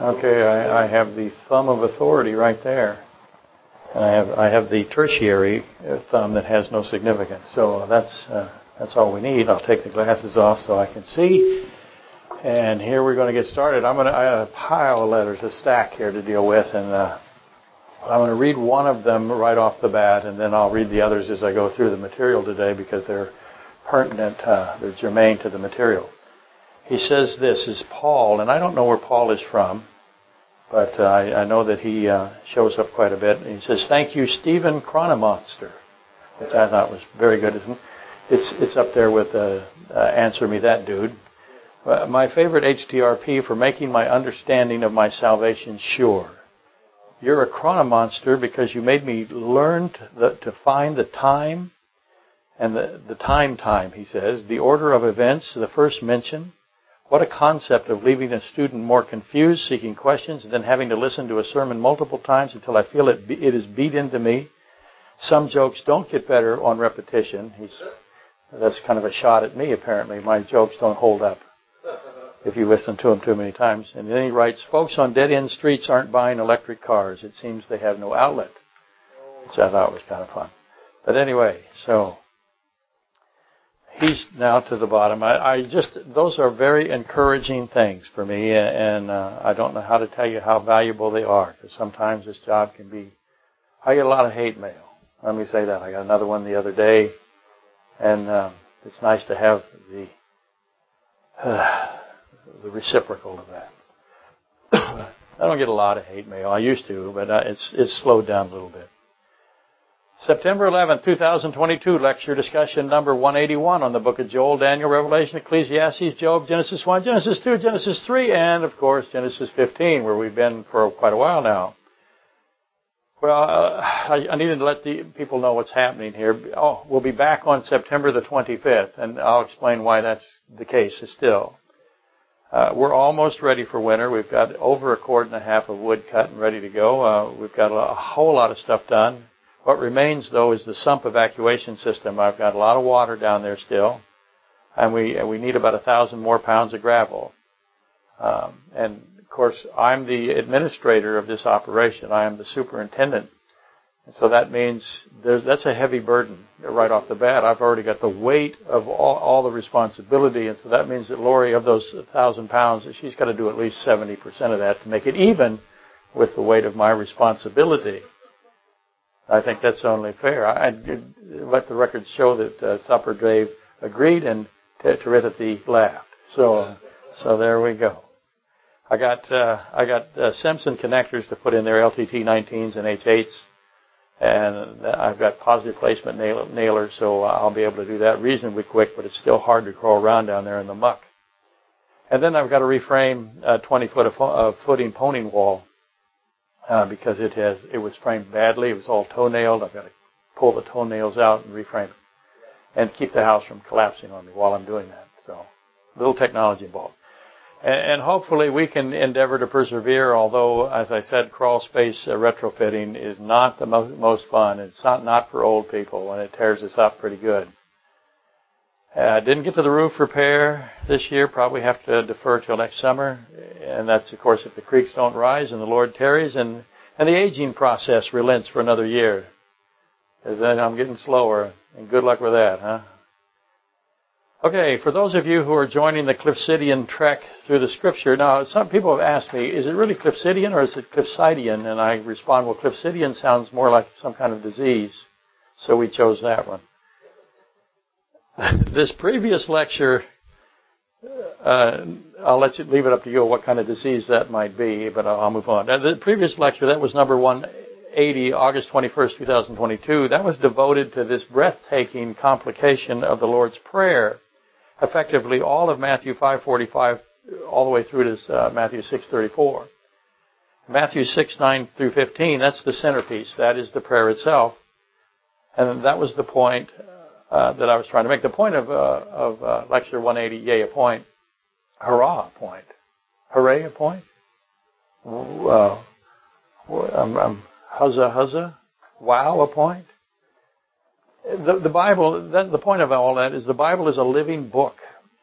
Okay, I, I have the thumb of authority right there. And I have, I have the tertiary uh, thumb that has no significance. So that's, uh, that's all we need. I'll take the glasses off so I can see. And here we're going to get started. I'm going to, I have a pile of letters, a stack here to deal with, and uh, I'm going to read one of them right off the bat, and then I'll read the others as I go through the material today because they're pertinent, uh, they're germane to the material. He says this is Paul, and I don't know where Paul is from, but uh, I, I, know that he uh, shows up quite a bit. And he says, "Thank you, Stephen Chronomonster," which I thought was very good. Isn't it's it's up there with uh, uh, "Answer Me That Dude." Uh, my favorite HTRP for making my understanding of my salvation sure. You're a chronomonster because you made me learn to, the, to find the time and the, the time time, he says, the order of events, the first mention. What a concept of leaving a student more confused, seeking questions, and then having to listen to a sermon multiple times until I feel it, it is beat into me. Some jokes don't get better on repetition. He's, that's kind of a shot at me, apparently. My jokes don't hold up if you listen to them too many times. And then he writes, folks on dead end streets aren't buying electric cars. It seems they have no outlet, which I thought was kind of fun. But anyway, so he's now to the bottom. I, I just, those are very encouraging things for me, and uh, I don't know how to tell you how valuable they are, because sometimes this job can be, I get a lot of hate mail. Let me say that. I got another one the other day, and um, it's nice to have the, uh, the reciprocal of that. I don't get a lot of hate mail. I used to, but uh, it's it's slowed down a little bit. September 11, 2022, lecture discussion number 181 on the book of Joel, Daniel, Revelation, Ecclesiastes, Job, Genesis 1, Genesis 2, Genesis 3, and of course Genesis 15, where we've been for quite a while now. Well, uh, I, I needed to let the people know what's happening here. Oh, we'll be back on September the 25th, and I'll explain why that's the case still. Uh, we're almost ready for winter. We've got over a cord and a half of wood cut and ready to go. Uh, we've got a, whole lot of stuff done. What remains, though, is the sump evacuation system. I've got a lot of water down there still, and we we need about a thousand more pounds of gravel. Um, and of course, I'm the administrator of this operation. I am the superintendent and so that means that's a heavy burden right off the bat. I've already got the weight of all, all the responsibility, and so that means that Lori, of those thousand pounds, she's got to do at least 70% of that to make it even with the weight of my responsibility. I think that's only fair. I, I'd let the records show that uh, Supper Dave agreed and Timothy laughed. So, so there we go. I got uh, I got uh, Simpson connectors to put in there, LTT 19s and H8s and I've got positive placement nailers, so I'll be able to do that reasonably quick, but it's still hard to crawl around down there in the muck. And then I've got to reframe a 20 foot of footing pony wall uh, because it has it was framed badly. It was all toenailed. I've got to pull the toenails out and reframe it, and keep the house from collapsing on me while I'm doing that. So, little technology involved. And hopefully we can endeavor to persevere, although, as I said, crawl space uh, retrofitting is not the mo- most fun. It's not, not for old people, and it tears us up pretty good. Uh, didn't get to the roof repair this year. Probably have to defer till next summer. And that's, of course, if the creeks don't rise and the Lord tarries and, and the aging process relents for another year. Because then I'm getting slower. And good luck with that, huh? Okay, for those of you who are joining the Cliffsidian trek through the scripture, now some people have asked me, is it really Cliffsidian or is it Cliffsidian? And I respond, well, Cliffsidian sounds more like some kind of disease, so we chose that one. this previous lecture, uh, I'll let you leave it up to you what kind of disease that might be, but I'll, move on. Now, the previous lecture, that was number 180, August 21st, 2022, that was devoted to this breathtaking complication of the Lord's Prayer effectively all of Matthew 5:45 all the way through to uh, Matthew 6:34. Matthew 6, 9 through 15, that's the centerpiece. That is the prayer itself. And that was the point uh, that I was trying to make. The point of, uh, of uh, Lecture 180, yay, a point. Hurrah, a point. Hooray, a point. Uh, um, um, huzza, huzza. Wow, a point the, the Bible, that, the point of all that is the Bible is a living book.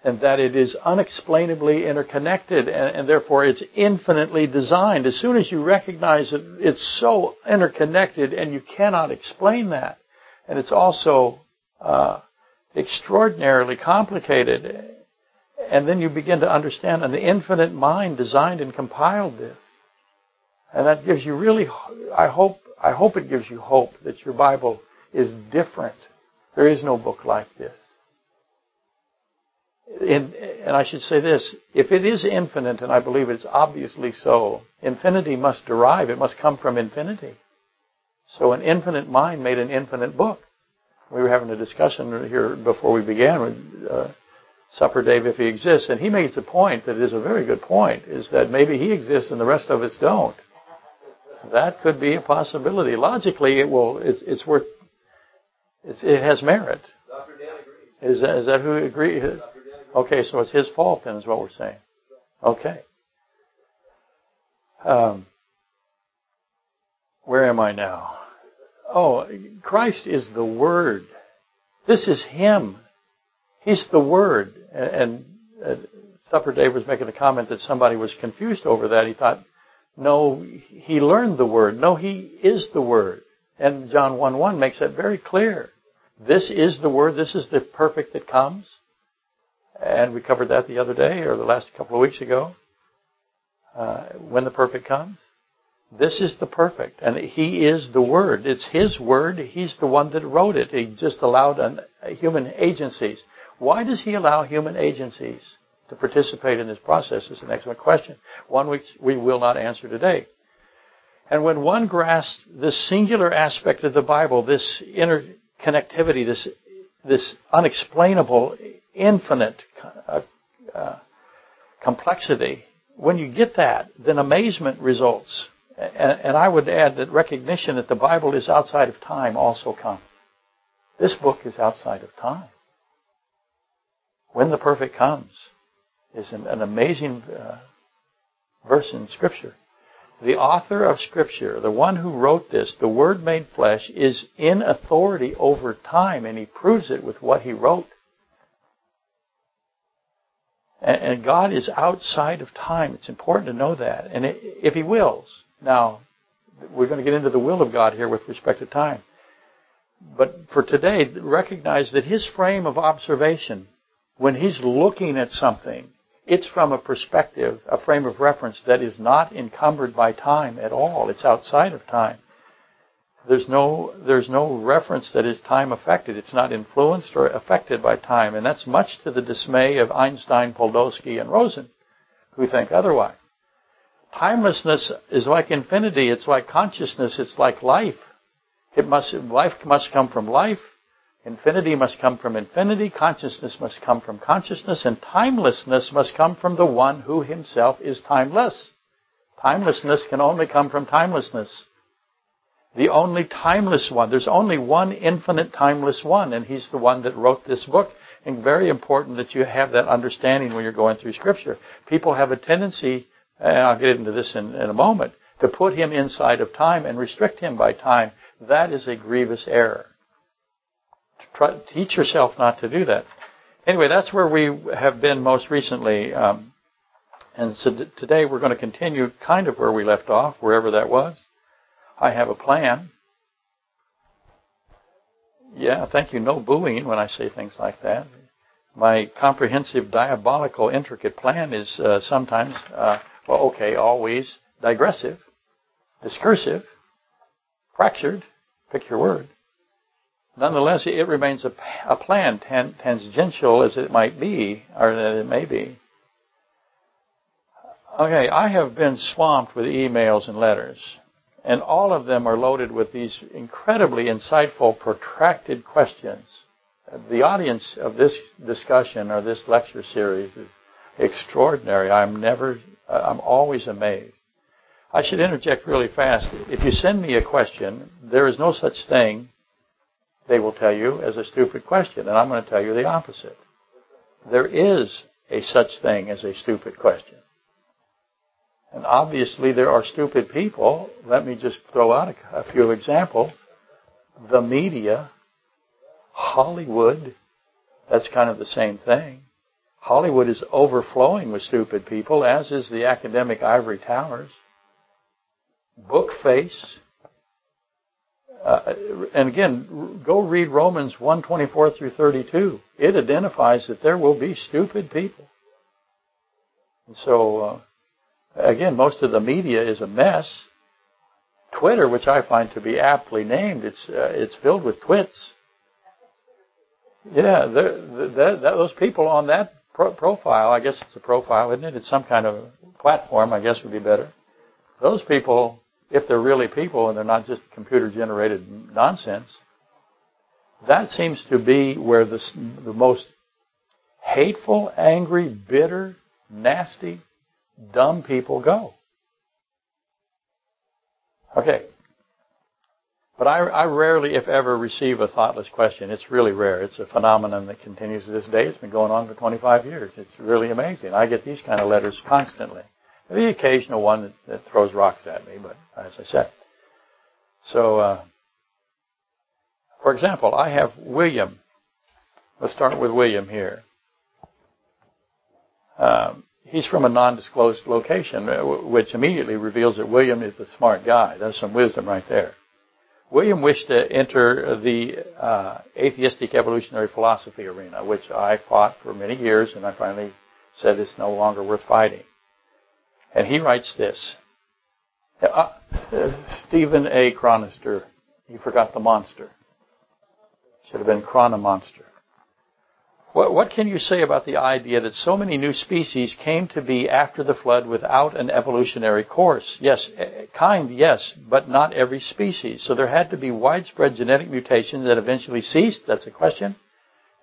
and that it is unexplainably interconnected and, and, therefore it's infinitely designed. As soon as you recognize that it's so interconnected and you cannot explain that, and it's also uh, extraordinarily complicated, and then you begin to understand an infinite mind designed and compiled this. And that gives you really, I hope, I hope it gives you hope that your Bible is different. There is no book like this. And I should say this, if it is infinite, and I believe it's obviously so, infinity must derive, it must come from infinity. So an infinite mind made an infinite book. We were having a discussion here before we began with uh, Supper Dave if he exists, and he makes the point that is a very good point, is that maybe he exists and the rest of us don't. That could be a possibility. Logically, it will. It's, it's worth. It's, it has merit. Dr. Dan agrees. Is that, is that who agrees? Okay, so it's his fault then, is what we're saying. Okay. Um, where am I now? Oh, Christ is the Word. This is Him. He's the Word. And, and uh, Supper Dave was making a comment that somebody was confused over that. He thought, no, he learned the Word. No, He is the Word. And John 1 1 makes that very clear. This is the Word. This is the perfect that comes. And we covered that the other day or the last couple of weeks ago. Uh, when the perfect comes. This is the perfect. And He is the Word. It's His Word. He's the one that wrote it. He just allowed an, human agencies. Why does He allow human agencies to participate in this process is an excellent question. One which we will not answer today. And when one grasps this singular aspect of the Bible, this interconnectivity, this, this unexplainable infinite uh, uh, complexity, when you get that, then amazement results. And, and I would add that recognition that the Bible is outside of time also comes. This book is outside of time. When the perfect comes is an, an amazing uh, verse in Scripture. The author of Scripture, the one who wrote this, the Word made flesh, is in authority over time, and he proves it with what he wrote. And, God is outside of time. It's important to know that. And if He wills, now, we're going to get into the will of God here with respect to time. But for today, recognize that His frame of observation, when He's looking at something, it's from a perspective, a frame of reference that is not encumbered by time at all. It's outside of time. There's no, there's no reference that is time affected. It's not influenced or affected by time. And that's much to the dismay of Einstein, Podolsky, and Rosen, who think otherwise. Timelessness is like infinity. It's like consciousness. It's like life. It must, life must come from life. Infinity must come from infinity. Consciousness must come from consciousness. And timelessness must come from the one who himself is timeless. Timelessness can only come from timelessness the only timeless one. There's only one infinite timeless one, and he's the one that wrote this book. And very important that you have that understanding when you're going through Scripture. People have a tendency, and I'll get into this in, in a moment, to put him inside of time and restrict him by time. That is a grievous error. Try, teach yourself not to do that. Anyway, that's where we have been most recently. Um, and so today we're going to continue kind of where we left off, wherever that was. I have a plan. Yeah, thank you. No booing when I say things like that. My comprehensive, diabolical, intricate plan is uh, sometimes, uh, well, okay, always digressive, discursive, fractured, pick your word. Nonetheless, it remains a, a plan, tan, tangential as it might be, or that it may be. Okay, I have been swamped with emails and letters and all of them are loaded with these incredibly insightful, protracted questions. The audience of this discussion or this lecture series is extraordinary. I'm never, Uh, I'm always amazed. I should interject really fast. If you send me a question, there is no such thing, they will tell you, as a stupid question. And I'm going to tell you the opposite. There is a such thing as a stupid question. And obviously, there are stupid people. Let me just throw out a, a few examples. The media, Hollywood, that's kind of the same thing. Hollywood is overflowing with stupid people, as is the academic ivory towers. Bookface. Uh, and again, go read Romans 124 through 32. It identifies that there will be stupid people. And so, uh, again, most of the media is a mess. Twitter, which I find to be aptly named, it's uh, it's filled with twits. Yeah, those people on that pro- profile, I guess it's a profile, isn't it? It's some kind of platform, I guess would be better. Those people, if they're really people and they're not just computer generated nonsense, that seems to be where the, the most hateful, angry, bitter, nasty, dumb people go. Okay, but I, I, rarely, if ever, receive a thoughtless question. It's really rare. It's a phenomenon that continues to this day. It's been going on for 25 years. It's really amazing. I get these kind of letters constantly. The occasional one that, that throws rocks at me, but as I said. So, uh, for example, I have William. Let's start with William here. Um, he's from a non-disclosed location, uh, which immediately reveals that William is a smart guy. There's some wisdom right there. William wished to enter the uh, atheistic evolutionary philosophy arena, which I fought for many years, and I finally said it's no longer worth fighting. And he writes this. Uh, Stephen A. Chronister, You forgot the monster. Should have been Chronomonster. What, what can you say about the idea that so many new species came to be after the flood without an evolutionary course? Yes, eh, kind, yes, but not every species. So there had to be widespread genetic mutations that eventually ceased. That's a question.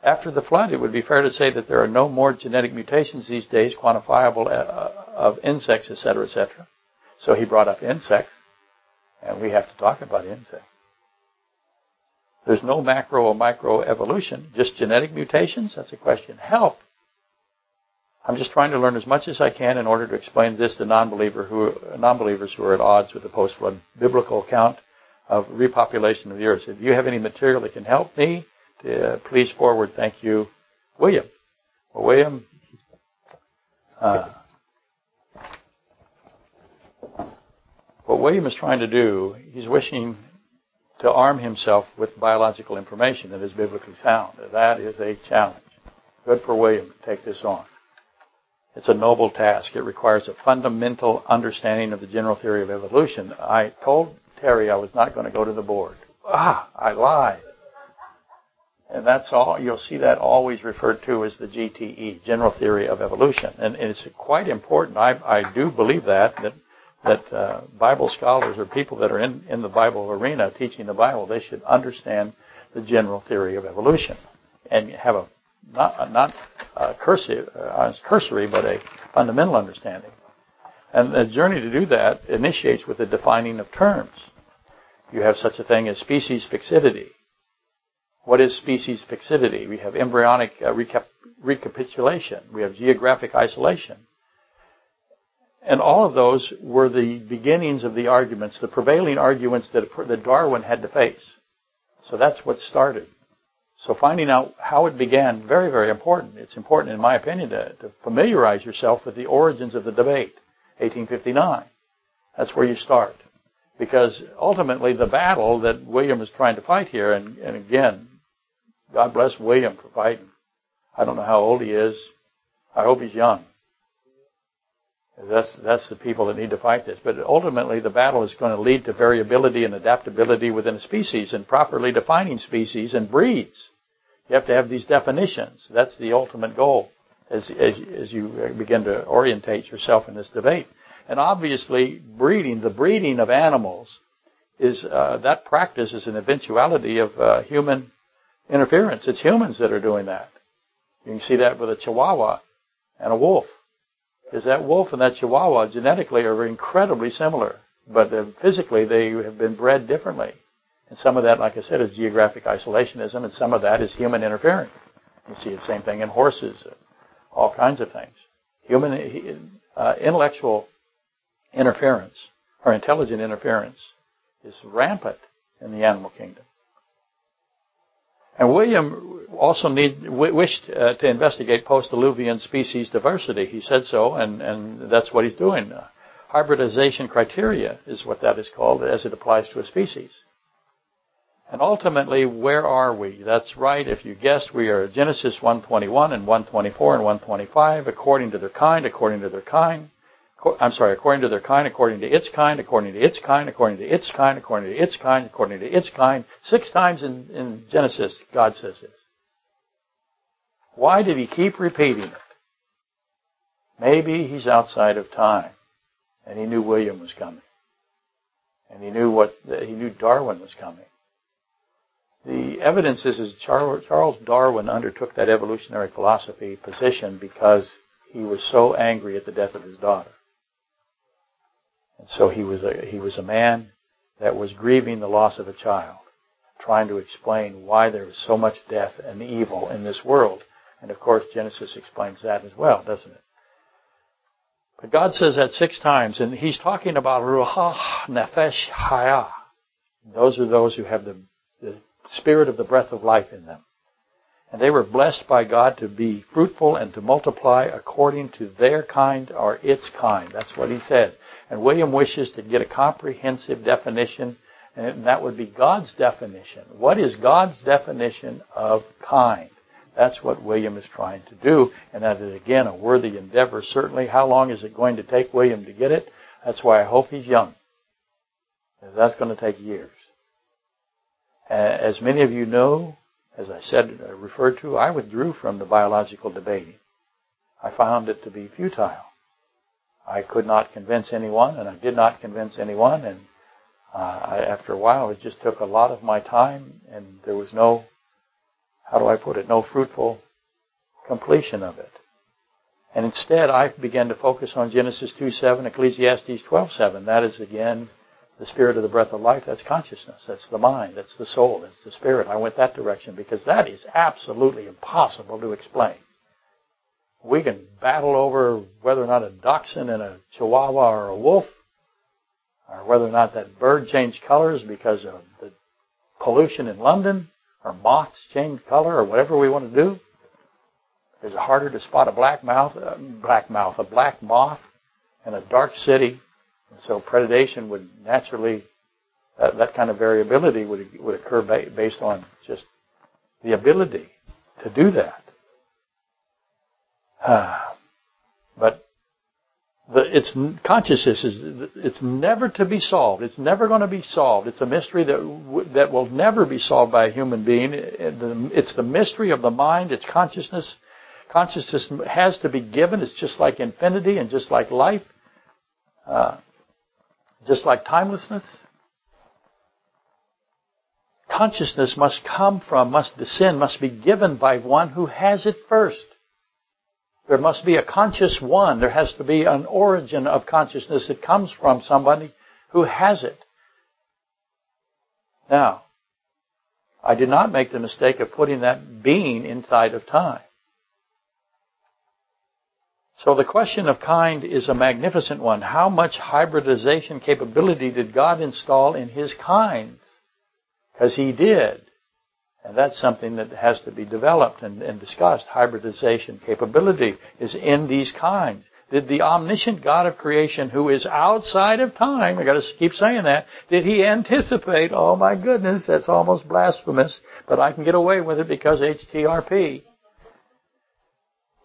After the flood, it would be fair to say that there are no more genetic mutations these days quantifiable uh, of insects, etc., etc. So he brought up insects, and we have to talk about insects. There's no macro or micro evolution, just genetic mutations. That's a question. Help. I'm just trying to learn as much as I can in order to explain this to non-believer who, non-believers who are at odds with the post-flood biblical account of repopulation of the earth. If you have any material that can help me, uh, please forward. Thank you, William. Well, William, uh, what William is trying to do, he's wishing to arm himself with biological information that is biblically sound. That is a challenge. Good for William to take this on. It's a noble task. It requires a fundamental understanding of the general theory of evolution. I told Terry I was not going to go to the board. Ah, I lied. And that's all, you'll see that always referred to as the GTE, General Theory of Evolution. And it's quite important. I, I do believe that, that that uh, Bible scholars or people that are in, in the Bible arena teaching the Bible, they should understand the general theory of evolution and have a not not a uh, cursory, but a fundamental understanding. And the journey to do that initiates with the defining of terms. You have such a thing as species fixity. What is species fixity? We have embryonic uh, recap- recapitulation. We have geographic isolation. And all of those were the beginnings of the arguments, the prevailing arguments that, that Darwin had to face. So that's what started. So finding out how it began, very, very important. It's important, in my opinion, to, to familiarize yourself with the origins of the debate, 1859. That's where you start. Because ultimately the battle that William is trying to fight here, and, and again, God bless William for fighting. I don't know how old he is. I hope he's young. That's, that's the people that need to fight this. But ultimately, the battle is going to lead to variability and adaptability within a species and properly defining species and breeds. You have to have these definitions. That's the ultimate goal as, as, as you begin to orientate yourself in this debate. And obviously, breeding, the breeding of animals, is uh, that practice is an eventuality of uh, human interference. It's humans that are doing that. You can see that with a chihuahua and a wolf is that wolf and that chihuahua genetically are incredibly similar, but uh, physically they have been bred differently. And some of that, like I said, is geographic isolationism, and some of that is human interference. You see the same thing in horses, uh, all kinds of things. Human uh, intellectual interference or intelligent interference is rampant in the animal kingdom. And William also need, wished uh, to investigate post-diluvian species diversity. He said so, and, and that's what he's doing. Uh, hybridization criteria is what that is called as it applies to a species. And ultimately, where are we? That's right. If you guessed, we are Genesis 121 and 124 and 125, according to their kind, according to their kind. I'm sorry, according to their kind, according to its kind, according to its kind, according to its kind, according to its kind, according to its kind. Six times in, in Genesis, God says this. Why did he keep repeating it? Maybe he's outside of time, and he knew William was coming, and he knew what he knew Darwin was coming. The evidence is, is Charles Darwin undertook that evolutionary philosophy position because he was so angry at the death of his daughter. And so he was a, he was a man that was grieving the loss of a child, trying to explain why there is so much death and evil in this world. And of course, Genesis explains that as well, doesn't it? But God says that six times, and He's talking about ruach nefesh haya. Those are those who have the, the spirit of the breath of life in them. And they were blessed by God to be fruitful and to multiply according to their kind or its kind. That's what he says. And William wishes to get a comprehensive definition, and that would be God's definition. What is God's definition of kind? That's what William is trying to do, and that is again a worthy endeavor. Certainly, how long is it going to take William to get it? That's why I hope he's young. That's going to take years. As many of you know, as I said, uh, referred to, I withdrew from the biological debating. I found it to be futile. I could not convince anyone, and I did not convince anyone, and uh, I, after a while, it just took a lot of my time, and there was no, how do I put it, no fruitful completion of it. And instead, I began to focus on Genesis 2:7, Ecclesiastes 12:7. That is again the spirit of the breath of life, that's consciousness. That's the mind. That's the soul. That's the spirit. I went that direction because that is absolutely impossible to explain. We can battle over whether or not a dachshund and a chihuahua are a wolf, or whether or not that bird changed colors because of the pollution in London, or moths change color, or whatever we want to do. Is it harder to spot a black mouth, uh, black mouth, a black moth in a dark city and so predation would naturally, that, kind of variability would, would occur ba- based on just the ability to do that. but the, it's consciousness is it's never to be solved. It's never going to be solved. It's a mystery that that will never be solved by a human being. It's the mystery of the mind. It's consciousness. Consciousness has to be given. It's just like infinity and just like life. Uh, just like timelessness, consciousness must come from, must descend, must be given by one who has it first. There must be a conscious one. There has to be an origin of consciousness that comes from somebody who has it. Now, I did not make the mistake of putting that being inside of time. So the question of kind is a magnificent one. How much hybridization capability did God install in His kinds? Because He did. And that's something that has to be developed and, and discussed. Hybridization capability is in these kinds. Did the omniscient God of creation, who is outside of time, I gotta keep saying that, did he anticipate, oh my goodness, that's almost blasphemous, but I can get away with it because HTRP.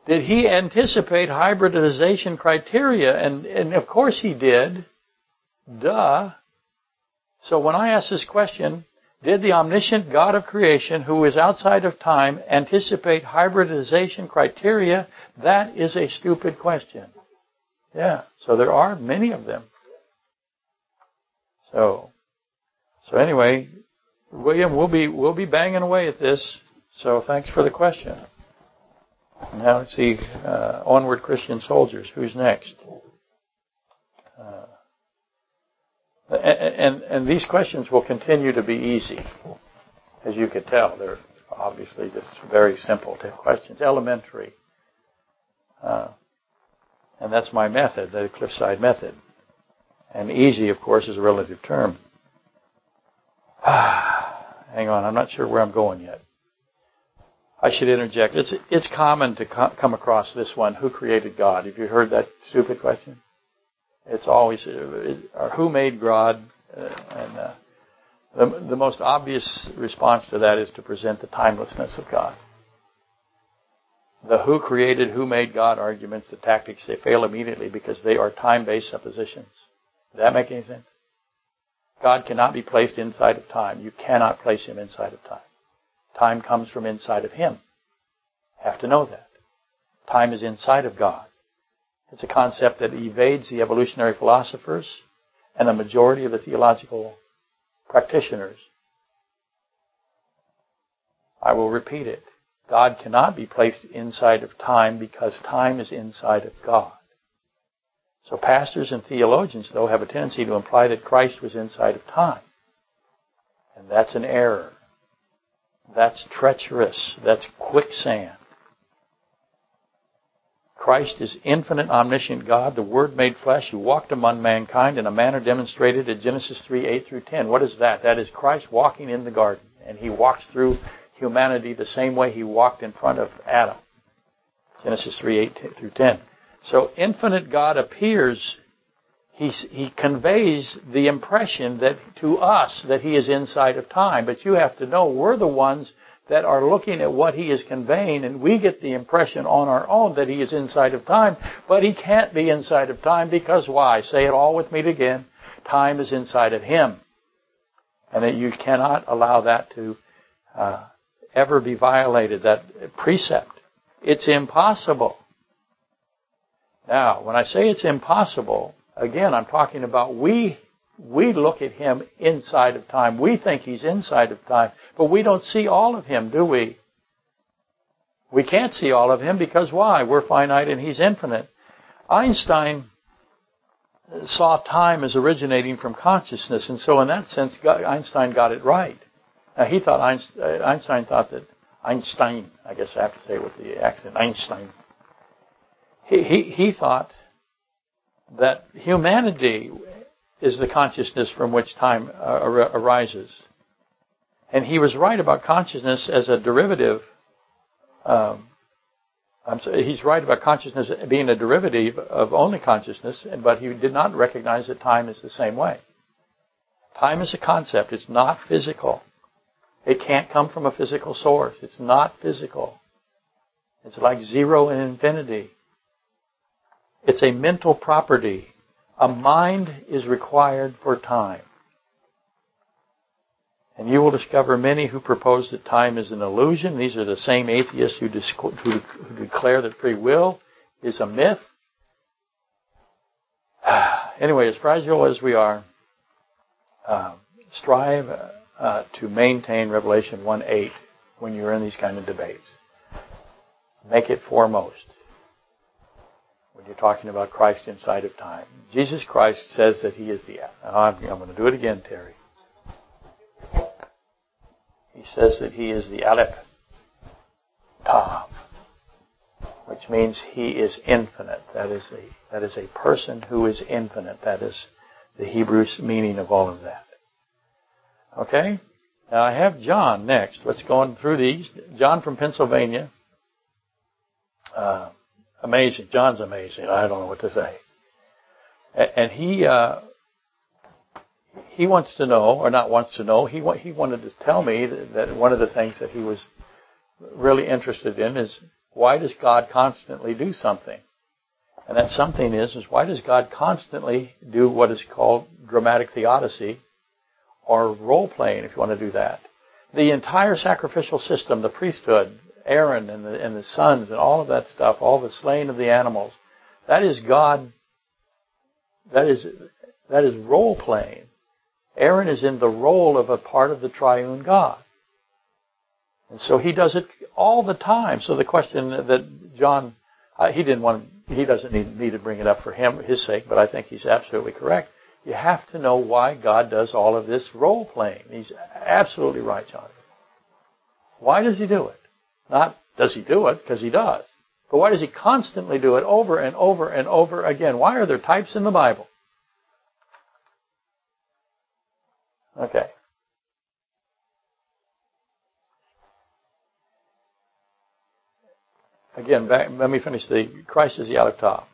Did he anticipate hybridization criteria? And, and of course he did. Duh. So when I ask this question, did the omniscient God of creation, who is outside of time, anticipate hybridization criteria? That is a stupid question. Yeah. So there are many of them. So, so anyway, William, we'll be we'll be banging away at this. So thanks for the question. Now let's see, uh, onward Christian soldiers. Who's next? Uh, and, and these questions will continue to be easy, as you could tell. They're obviously just very simple questions, elementary. Uh, and that's my method, the cliffside method. And easy, of course, is a relative term. Hang on, I'm not sure where I'm going yet. I should interject. It's it's common to co- come across this one. Who created God? Have you heard that stupid question? It's always uh, who made God, uh, and uh, the the most obvious response to that is to present the timelessness of God. The who created, who made God arguments, the tactics, they fail immediately because they are time-based suppositions. Does that make any sense? God cannot be placed inside of time. You cannot place him inside of time. Time comes from inside of him. Have to know that. Time is inside of God. It's a concept that evades the evolutionary philosophers and the majority of the theological practitioners. I will repeat it. God cannot be placed inside of time because time is inside of God. So pastors and theologians, though, have a tendency to imply that Christ was inside of time. And that's an error. That's treacherous. That's quicksand. Christ is infinite, omniscient God, the Word made flesh, who walked among mankind in a manner demonstrated in Genesis 3, 8 through 10. What is that? That is Christ walking in the garden. And He walks through humanity the same way He walked in front of Adam. Genesis 3, 8 through 10. So infinite God appears, he, he conveys the impression that to us that he is inside of time. But you have to know we're the ones that are looking at what he is conveying and we get the impression on our own that he is inside of time, but he can't be inside of time because why? Say it all with me again. Time is inside of him. And that you cannot allow that to uh, ever be violated, that precept. It's impossible. Now, when I say it's impossible, again, I'm talking about we we look at him inside of time. We think he's inside of time, but we don't see all of him, do we? We can't see all of him because why? We're finite and he's infinite. Einstein saw time as originating from consciousness, and so in that sense, Einstein got it right. Now, he thought uh, Einstein thought that Einstein, I guess I have to say it with the accent, Einstein he, he, he thought that humanity is the consciousness from which time uh, arises. And he was right about consciousness as a derivative. Um, sorry, he's right about consciousness being a derivative of only consciousness, but he did not recognize that time is the same way. Time is a concept. It's not physical. It can't come from a physical source. It's not physical. It's like zero and infinity. It's a mental property. A mind is required for time. And you will discover many who propose that time is an illusion. These are the same atheists who, who, who declare that free will is a myth. anyway, as fragile as we are, uh, strive uh, to maintain Revelation 1 8 when you're in these kind of debates. Make it foremost when you're talking about Christ inside of time. Jesus Christ says that He is the. I'm, I'm going to do it again, Terry. He says that He is the Aleph Tav, which means He is infinite. That is a that is a person who is infinite. That is the Hebrew meaning of all of that. Okay. Now I have John next. Let's go on through these. John from Pennsylvania. Uh, amazing. John's amazing. I don't know what to say. And he uh, he wants to know, or not wants to know. He he wanted to tell me that one of the things that he was really interested in is why does God constantly do something? And that something is is why does God constantly do what is called dramatic theodicy or role playing, if you want to do that. The entire sacrificial system, the priesthood, Aaron and the, and the sons and all of that stuff, all the slaying of the animals, that is God. That is that is role playing. Aaron is in the role of a part of the triune God. And so he does it all the time. So the question that John, uh, he didn't want, he doesn't need, need to bring it up for him, his sake, but I think he's absolutely correct. You have to know why God does all of this role playing. He's absolutely right, John. Why does he do it? Not does he do it, because he does. But why does he constantly do it over and over and over again? Why are there types in the Bible? Okay. again, back, let me finish the Christ is the Aleph Tav.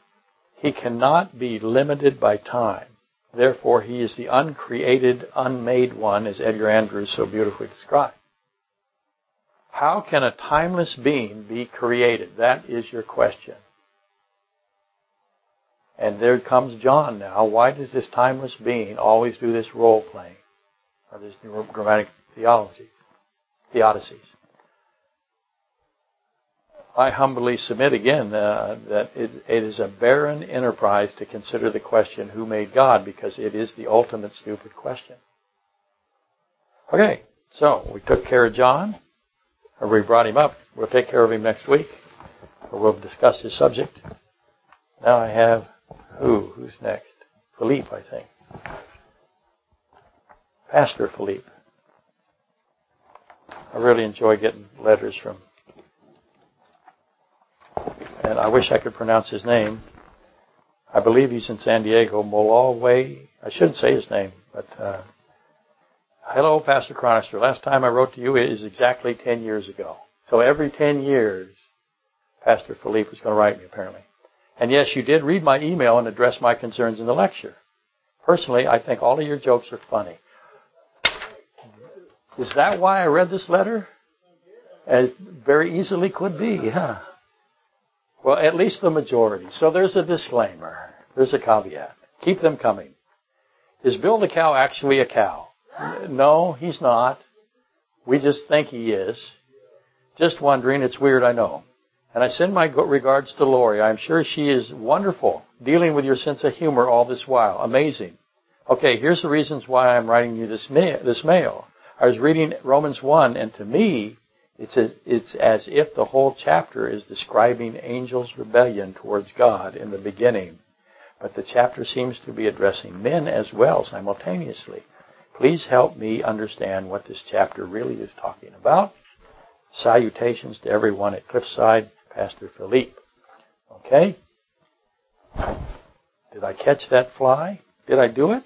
He cannot be limited by time. Therefore, he is the uncreated, unmade one, as Edgar Andrews so beautifully described. How can a timeless being be created? That is your question. And there comes John now. Why does this timeless being always do this role playing? Or these grammatic theologies, theodicies? I humbly submit again uh, that it, it is a barren enterprise to consider the question, who made God? Because it is the ultimate stupid question. Okay, so we took care of John, or we brought him up. We'll take care of him next week, or we'll discuss his subject. Now I have who? Who's next? Philippe, I think. Pastor Philippe. I really enjoy getting letters from and I wish I could pronounce his name. I believe he's in San Diego, Way. I shouldn't say his name, but uh, hello, Pastor Chronister. Last time I wrote to you is exactly 10 years ago. So every 10 years, Pastor Philippe was going to write me, apparently. And yes, you did read my email and address my concerns in the lecture. Personally, I think all of your jokes are funny. Is that why I read this letter? As very easily could be, huh? Well, at least the majority. So there's a disclaimer. There's a caveat. Keep them coming. Is Bill the cow actually a cow? No, he's not. We just think he is. Just wondering. It's weird, I know. And I send my regards to Lori. I'm sure she is wonderful, dealing with your sense of humor all this while. Amazing. Okay, here's the reasons why I'm writing you this, ma- this mail. I was reading Romans 1, and to me, it's, a, it's as if the whole chapter is describing angels' rebellion towards God in the beginning. But the chapter seems to be addressing men as well simultaneously. Please help me understand what this chapter really is talking about. Salutations to everyone at Cliffside, Pastor Philippe. Okay? Did I catch that fly? Did I do it?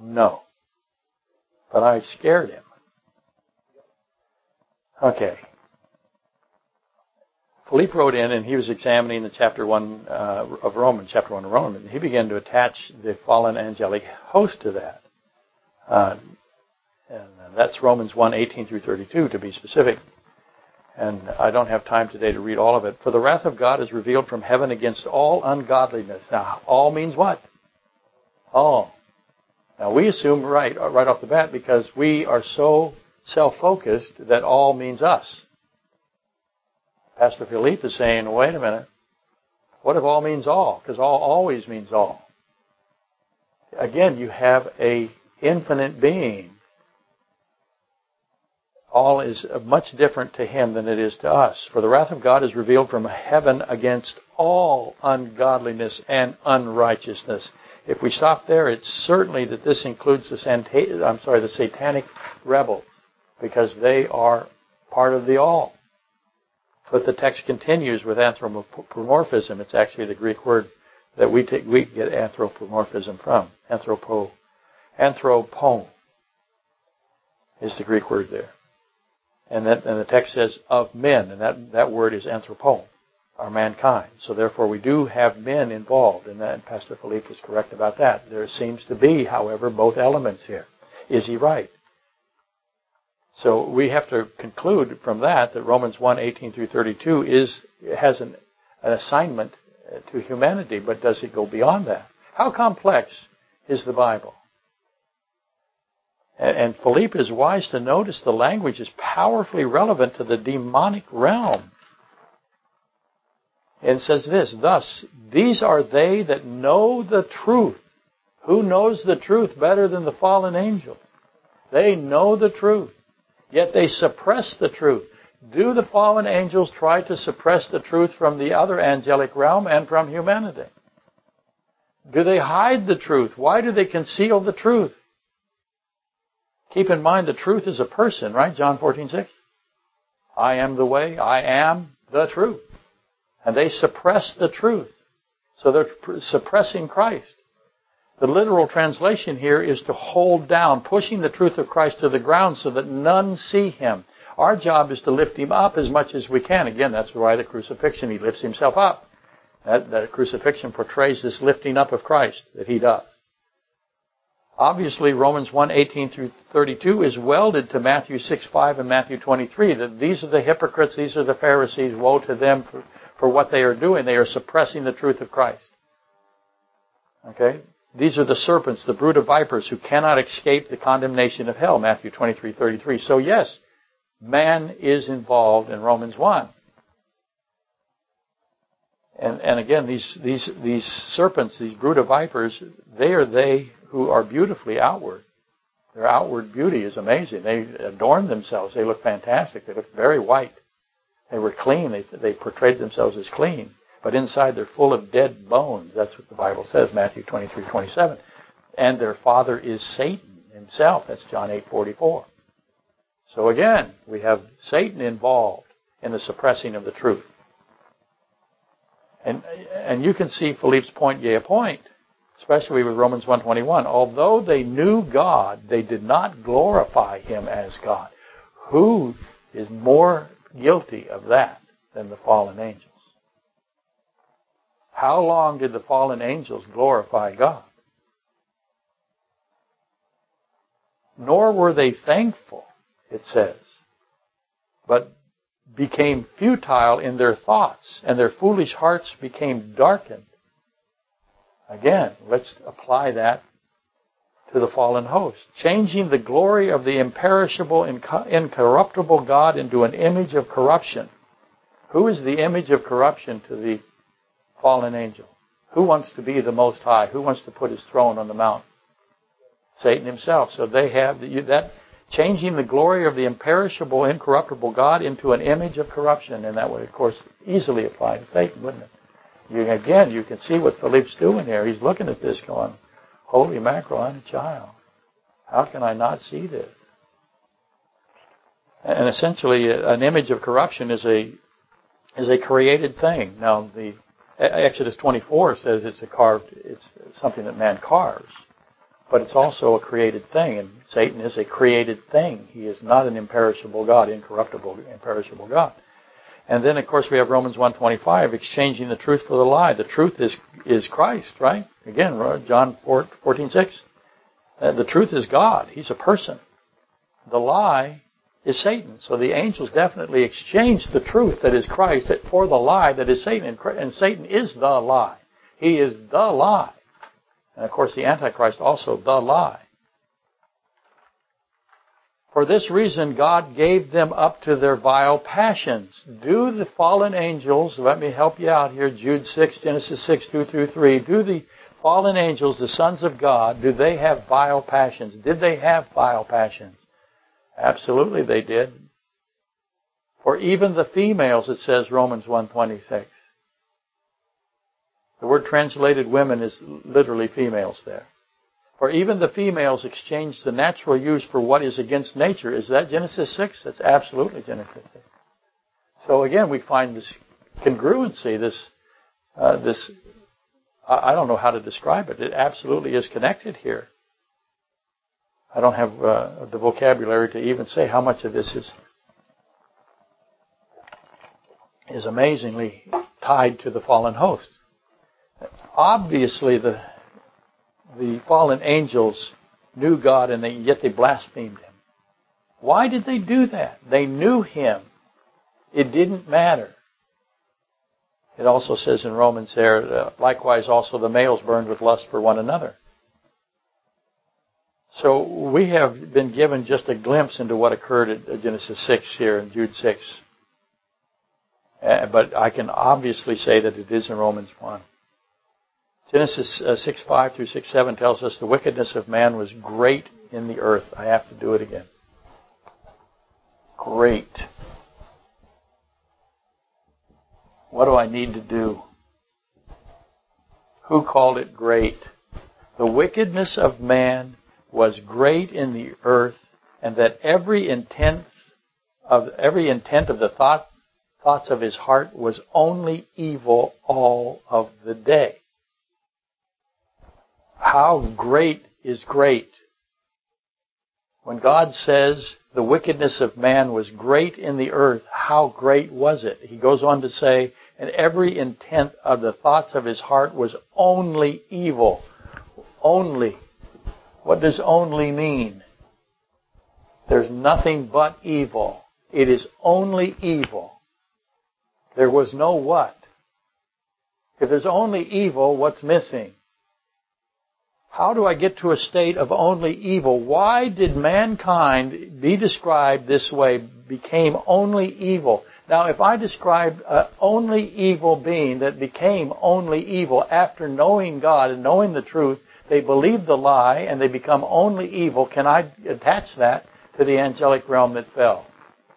No. But I scared him. Okay. Philippe wrote in, and he was examining the chapter one uh, of Romans, chapter one of Romans. And he began to attach the fallen angelic host to that, uh, and that's Romans 1, 18 through 32 to be specific. And I don't have time today to read all of it. For the wrath of God is revealed from heaven against all ungodliness. Now, all means what? All. Now we assume right right off the bat because we are so self-focused that all means us. Pastor Philippe is saying, wait a minute. What if all means all? Because all always means all. Again, you have a infinite being. All is much different to him than it is to us. For the wrath of God is revealed from heaven against all ungodliness and unrighteousness. If we stop there, it's certainly that this includes the, I'm sorry, the satanic rebels because they are part of the all. But the text continues with anthropomorphism. It's actually the Greek word that we, take, we get anthropomorphism from. Anthropo, anthropon is the Greek word there. And, that, and the text says of men, and that, that word is anthropon, or mankind. So therefore we do have men involved, that, and Pastor Philippe was correct about that. There seems to be, however, both elements here. Is he right? So we have to conclude from that that Romans 1, 18 through 32 is, has an, an assignment uh, to humanity, but does it go beyond that? How complex is the Bible? And, and Philippe is wise to notice the language is powerfully relevant to the demonic realm. And says this, thus, these are they that know the truth. Who knows the truth better than the fallen angels? They know the truth. Yet they suppress the truth. Do the fallen angels try to suppress the truth from the other angelic realm and from humanity? Do they hide the truth? Why do they conceal the truth? Keep in mind the truth is a person, right? John 14, 6. I am the way, I am the truth. And they suppress the truth. So they're suppressing Christ. The literal translation here is to hold down, pushing the truth of Christ to the ground so that none see him. Our job is to lift him up as much as we can. Again, that's why the crucifixion, he lifts himself up. That, that crucifixion portrays this lifting up of Christ that he does. Obviously, Romans 1, 18 through 32 is welded to Matthew 6, 5 and Matthew 23. That these are the hypocrites, these are the Pharisees, woe to them for, for what they are doing. They are suppressing the truth of Christ. Okay? These are the serpents, the brood of vipers, who cannot escape the condemnation of hell, Matthew 23, 33. So yes, man is involved in Romans 1. And, and again, these, these, these serpents, these brood of vipers, they are they who are beautifully outward. Their outward beauty is amazing. They adorn themselves. They look fantastic. They look very white. They were clean. They, they portrayed themselves as clean. But inside they're full of dead bones. That's what the Bible says, Matthew 23, 27. And their father is Satan himself. That's John 8, 44. So again, we have Satan involved in the suppressing of the truth. And, and you can see Philippe's point, yea, a point especially with Romans 121. Although they knew God, they did not glorify him as God. Who is more guilty of that than the fallen angels? How long did the fallen angels glorify God? Nor were they thankful, it says, but became futile in their thoughts, and their foolish hearts became darkened. Again, let's apply that to the fallen host. Changing the glory of the imperishable, incorruptible God into an image of corruption. Who is the image of corruption to the fallen angel? Who wants to be the Most High? Who wants to put his throne on the mount? Satan himself. So they have that changing the glory of the imperishable, incorruptible God into an image of corruption, and that would, of course, easily apply to Satan, wouldn't it? You, again, you can see what Philippe's doing here. He's looking at this going, holy mackerel, I'm a child. How can I not see this? And essentially, an image of corruption is a is a created thing. Now, the Exodus 24 says it's a carved, it's something that man carves, but it's also a created thing. And Satan is a created thing. He is not an imperishable God, incorruptible, imperishable God. And then, of course, we have Romans 1.25, exchanging the truth for the lie. The truth is, is Christ, right? Again, John 14.6. Uh, the truth is God. He's a person. The lie is Satan. So the angels definitely exchanged the truth that is Christ for the lie that is Satan. And Satan is the lie. He is the lie. And of course, the Antichrist also the lie. For this reason, God gave them up to their vile passions. Do the fallen angels, let me help you out here, Jude 6, Genesis 6, 2 through 3, do the fallen angels, the sons of God, do they have vile passions? Did they have vile passions? Absolutely they did. For even the females, it says Romans 1.26. The word translated women is literally females there. For even the females exchange the natural use for what is against nature. Is that Genesis 6? That's absolutely Genesis 6. So again, we find this congruency, this, uh, this, I don't know how to describe it. It absolutely is connected here. I don't have uh, the vocabulary to even say how much of this is is amazingly tied to the fallen host. Obviously, the the fallen angels knew God and they, yet they blasphemed him. Why did they do that? They knew him. It didn't matter. It also says in Romans there, uh, likewise also the males burned with lust for one another. So we have been given just a glimpse into what occurred at Genesis 6 here in Jude 6. Uh, but I can obviously say that it is in Romans 1. Genesis uh, 6 5 through 6 7 tells us the wickedness of man was great in the earth. I have to do it again. Great. What do I need to do? Who called it great? The wickedness of man was great in the earth, and that every intent of every intent of the thoughts thoughts of his heart was only evil all of the day. How great is great? When God says, the wickedness of man was great in the earth, how great was it? He goes on to say, and every intent of the thoughts of his heart was only evil. Only. What does only mean? There's nothing but evil. It is only evil. There was no what. If there's only evil, what's missing? How do I get to a state of only evil? Why did mankind be described this way, became only evil? Now, if I describe an only evil being that became only evil after knowing God and knowing the truth, they believe the lie and they become only evil, can I attach that to the angelic realm that fell?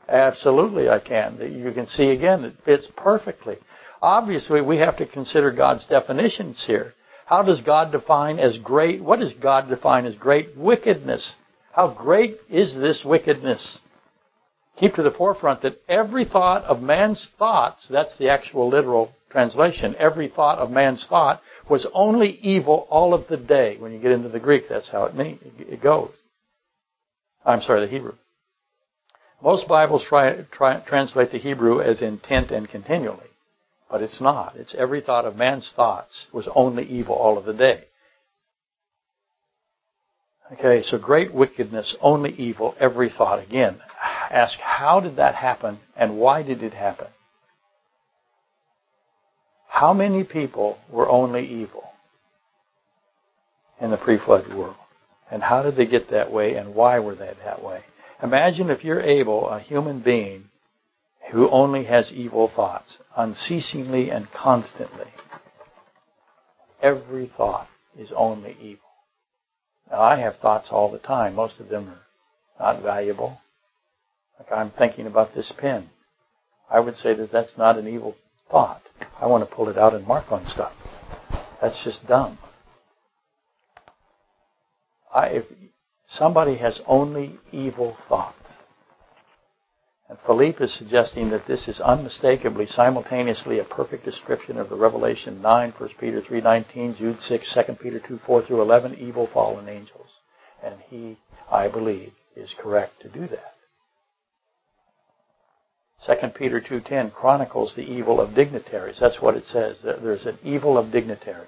Absolutely, I can. You can see again, it fits perfectly. Obviously, we have to consider God's definitions here. How does God define as great? What does God define as great wickedness? How great is this wickedness? Keep to the forefront that every thought of man's thoughts, that's the actual literal translation, every thought of man's thought was only evil all of the day. When you get into the Greek, that's how it, it goes. I'm sorry, the Hebrew. Most Bibles try, try, translate the Hebrew as intent and continually. But it's not. It's every thought of man's thoughts was only evil all of the day. Okay, so great wickedness, only evil, every thought. Again, ask how did that happen and why did it happen? How many people were only evil in the pre-flood world? And how did they get that way and why were they that way? Imagine if you're able, a human being, who only has evil thoughts, unceasingly and constantly. Every thought is only evil. Now, I have thoughts all the time. Most of them are not valuable. Like I'm thinking about this pen. I would say that that's not an evil thought. I want to pull it out and mark on stuff. That's just dumb. I, if somebody has only evil thoughts, and Philippe is suggesting that this is unmistakably, simultaneously a perfect description of the Revelation 9, 1 Peter 3.19, Jude 6, 2 Peter 2, 4 through 11, evil fallen angels. And he, I believe, is correct to do that. 2 Peter 2.10 chronicles the evil of dignitaries. That's what it says. There's an evil of dignitaries.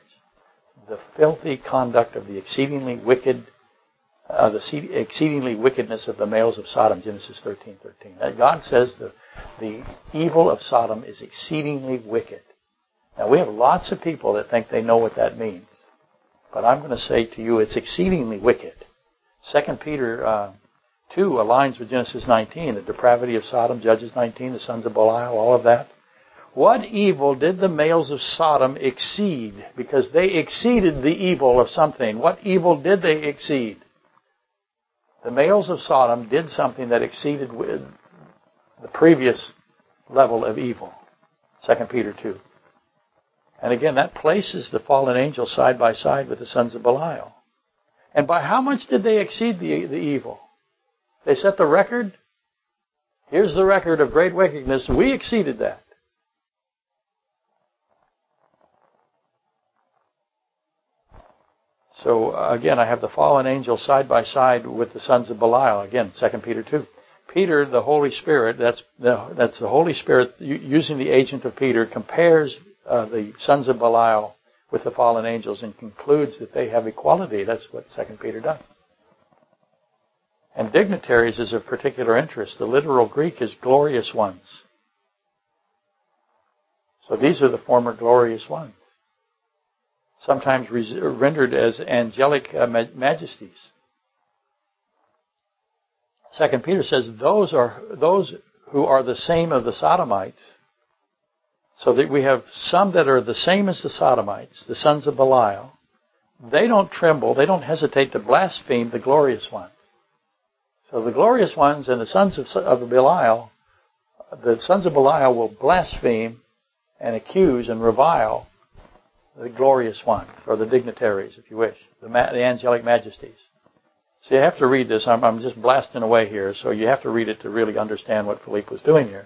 The filthy conduct of the exceedingly wicked uh, the exceedingly wickedness of the males of Sodom, Genesis 13.13. 13. God says the, the evil of Sodom is exceedingly wicked. Now we have lots of people that think they know what that means. But I'm going to say to you it's exceedingly wicked. 2 Peter uh, 2 aligns with Genesis 19, the depravity of Sodom, Judges 19, the sons of Belial, all of that. What evil did the males of Sodom exceed? Because they exceeded the evil of something. What evil did they exceed? the males of Sodom did something that exceeded the previous level of evil. 2 Peter 2. And again, that places the fallen angels side by side with the sons of Belial. And by how much did they exceed the, the evil? They set the record. Here's the record of great wickedness. We exceeded that. So uh, again, I have the fallen angel side by side with the sons of Belial. Again, 2 Peter 2. Peter, the Holy Spirit, that's the, that's the Holy Spirit using the agent of Peter, compares uh, the sons of Belial with the fallen angels and concludes that they have equality. That's what 2 Peter does. And dignitaries is of particular interest. The literal Greek is glorious ones. So these are the former glorious ones sometimes rendered as angelic uh, majesties. Second Peter says those are those who are the same of the Sodomites. So that we have some that are the same as the Sodomites, the sons of Belial. They don't tremble, they don't hesitate to blaspheme the glorious ones. So the glorious ones and the sons of, of Belial, the sons of Belial will blaspheme and accuse and revile the glorious ones, or the dignitaries, if you wish, the, ma- the angelic majesties. So you have to read this. I'm, I'm just blasting away here, so you have to read it to really understand what Philippe was doing here.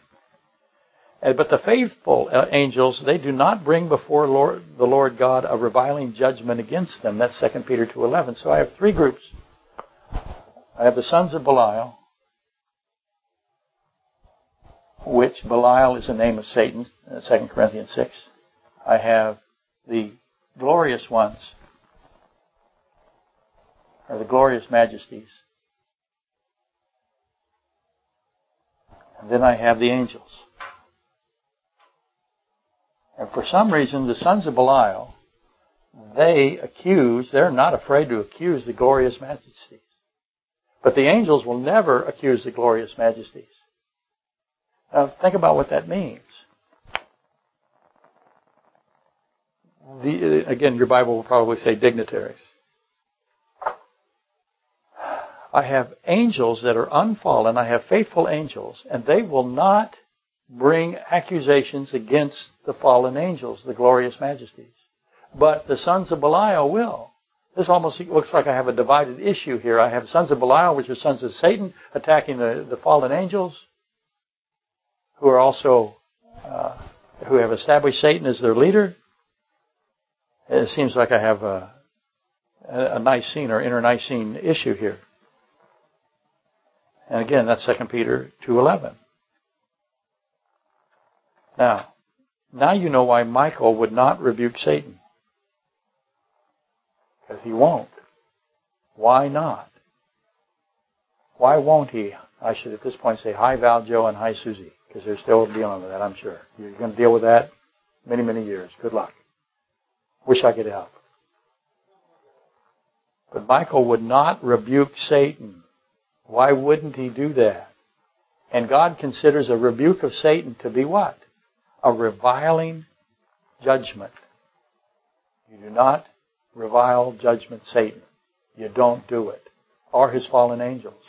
But the faithful uh, angels, they do not bring before Lord, the Lord God a reviling judgment against them. That's 2 Peter 2.11. So I have three groups. I have the sons of Belial, which Belial is the name of Satan, 2 uh, Corinthians 6. I have the glorious ones, or the glorious majesties. And then I have the angels. And for some reason, the sons of Belial, they accuse, they're not afraid to accuse the glorious majesties. But the angels will never accuse the glorious majesties. Now, think about what that means. The, uh, again, your Bible will probably say dignitaries. I have angels that are unfallen. I have faithful angels, and they will not bring accusations against the fallen angels, the glorious majesties. But the sons of Belial will. This almost looks like I have a divided issue here. I have sons of Belial, which are sons of Satan, attacking the, the fallen angels, who are also uh, who have established Satan as their leader. It seems like I have a, a Nicene or internecine issue here. And again, that's 2 Peter 2.11. Now, now you know why Michael would not rebuke Satan. Because he won't. Why not? Why won't he? I should at this point say hi Val Joe and hi Susie, because they're still dealing with that, I'm sure. You're going to deal with that many, many years. Good luck. Wish I could help. But Michael would not rebuke Satan. Why wouldn't he do that? And God considers a rebuke of Satan to be what? A reviling judgment. You do not revile judgment Satan. You don't do it. Or his fallen angels.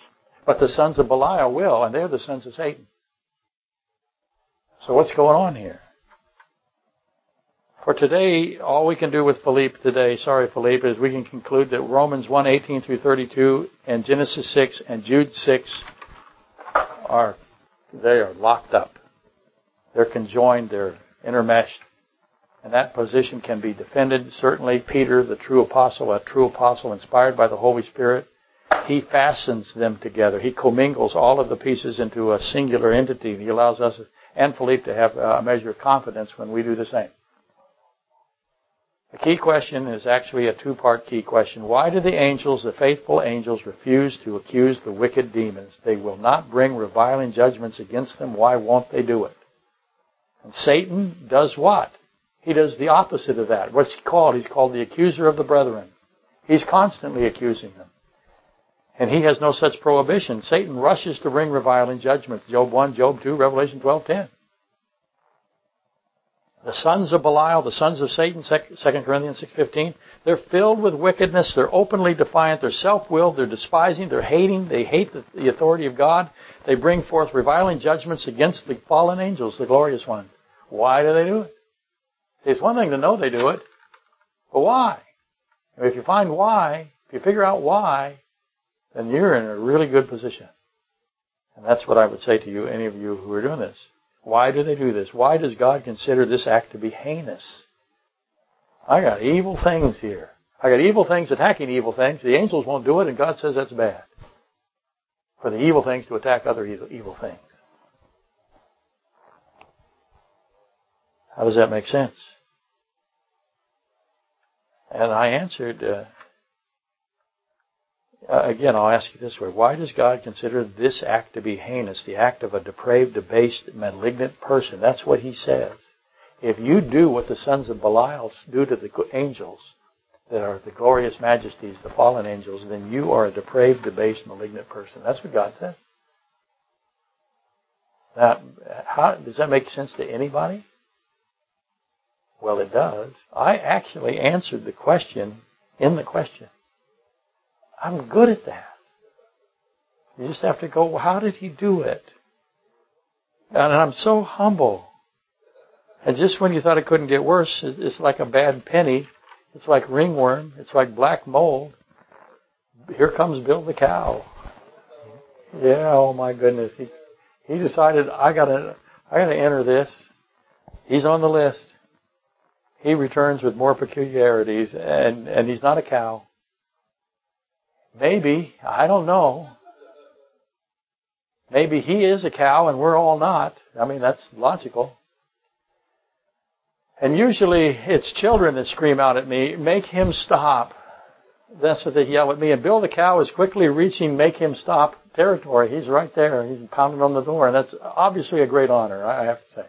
But the sons of Belial will, and they're the sons of Satan. So what's going on here? For today, all we can do with Philippe today, sorry Philippe, is we can conclude that Romans 1, 18 through 32 and Genesis 6 and Jude 6 are, they are locked up. They're conjoined, they're intermeshed. And that position can be defended. Certainly, Peter, the true apostle, a true apostle inspired by the Holy Spirit, he fastens them together. He commingles all of the pieces into a singular entity. He allows us and Philippe to have a measure of confidence when we do the same. The key question is actually a two-part key question. Why do the angels, the faithful angels, refuse to accuse the wicked demons? They will not bring reviling judgments against them. Why won't they do it? And Satan does what? He does the opposite of that. What's he called? He's called the accuser of the brethren. He's constantly accusing them. And he has no such prohibition. Satan rushes to bring reviling judgments. Job 1, Job 2, Revelation 12:10. The sons of Belial, the sons of Satan, 2 Corinthians 6.15, they're filled with wickedness. They're openly defiant. They're self-willed. They're despising. They're hating. They hate the, the authority of God. They bring forth reviling judgments against the fallen angels, the glorious ones. Why do they do it? It's one thing to know they do it, but why? If you find why, if you figure out why, then you're in a really good position. And that's what I would say to you, any of you who are doing this. Why do they do this? Why does God consider this act to be heinous? I got evil things here. I got evil things attacking evil things. The angels won't do it, and God says that's bad. For the evil things to attack other evil, things. How does that make sense? And I answered, uh, uh, again, I'll ask you this way. Why does God consider this act to be heinous, the act of a depraved, debased, malignant person? That's what he says. If you do what the sons of Belial do to the angels, that are the glorious majesties, the fallen angels, then you are a depraved, debased, malignant person. That's what God says. Now, how, does that make sense to anybody? Well, it does. I actually answered the question in the question. I'm good at that. You just have to go, well, how did he do it? And I'm so humble. And just when you thought it couldn't get worse, it's like a bad penny. It's like ringworm. It's like black mold. Here comes Bill the cow. Yeah, oh my goodness. He he decided I gotta I gotta enter this. He's on the list. He returns with more peculiarities and, and he's not a cow. Maybe. I don't know. Maybe he is a cow and we're all not. I mean, that's logical. And usually it's children that scream out at me, make him stop. That's what they yell at me. And Bill the cow is quickly reaching make him stop territory. He's right there. He's pounding on the door. And that's obviously a great honor, I have to say.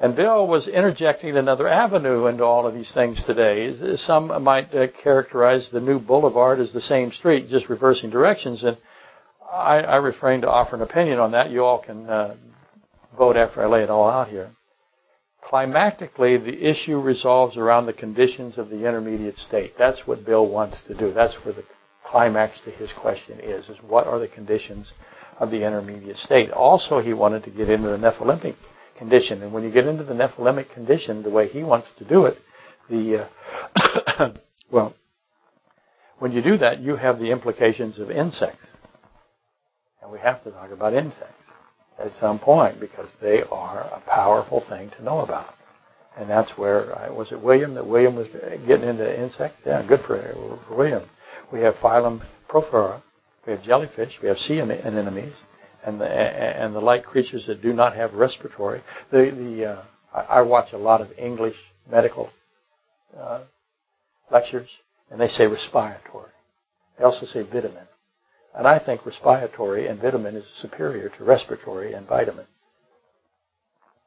And Bill was interjecting another avenue into all of these things today. Some might uh, characterize the new boulevard as the same street, just reversing directions. And I, I refrain to offer an opinion on that. You all can uh, vote after I lay it all out here. Climactically, the issue resolves around the conditions of the intermediate state. That's what Bill wants to do. That's where the climax to his question is, is what are the conditions of the intermediate state. Also, he wanted to get into the Nephilimic condition. And when you get into the Nephilimic condition, the way he wants to do it, the uh, well, when you do that, you have the implications of insects, and we have to talk about insects at some point because they are a powerful thing to know about. And that's where uh, was it William that William was getting into insects? Yeah, good for, for William. We have phylum Porifera, we have jellyfish, we have sea anemones, and the, and the light creatures that do not have respiratory. The, the, uh, I, watch a lot of English medical uh, lectures, and they say respiratory. They also say vitamin. And I think respiratory and vitamin is superior to respiratory and vitamin.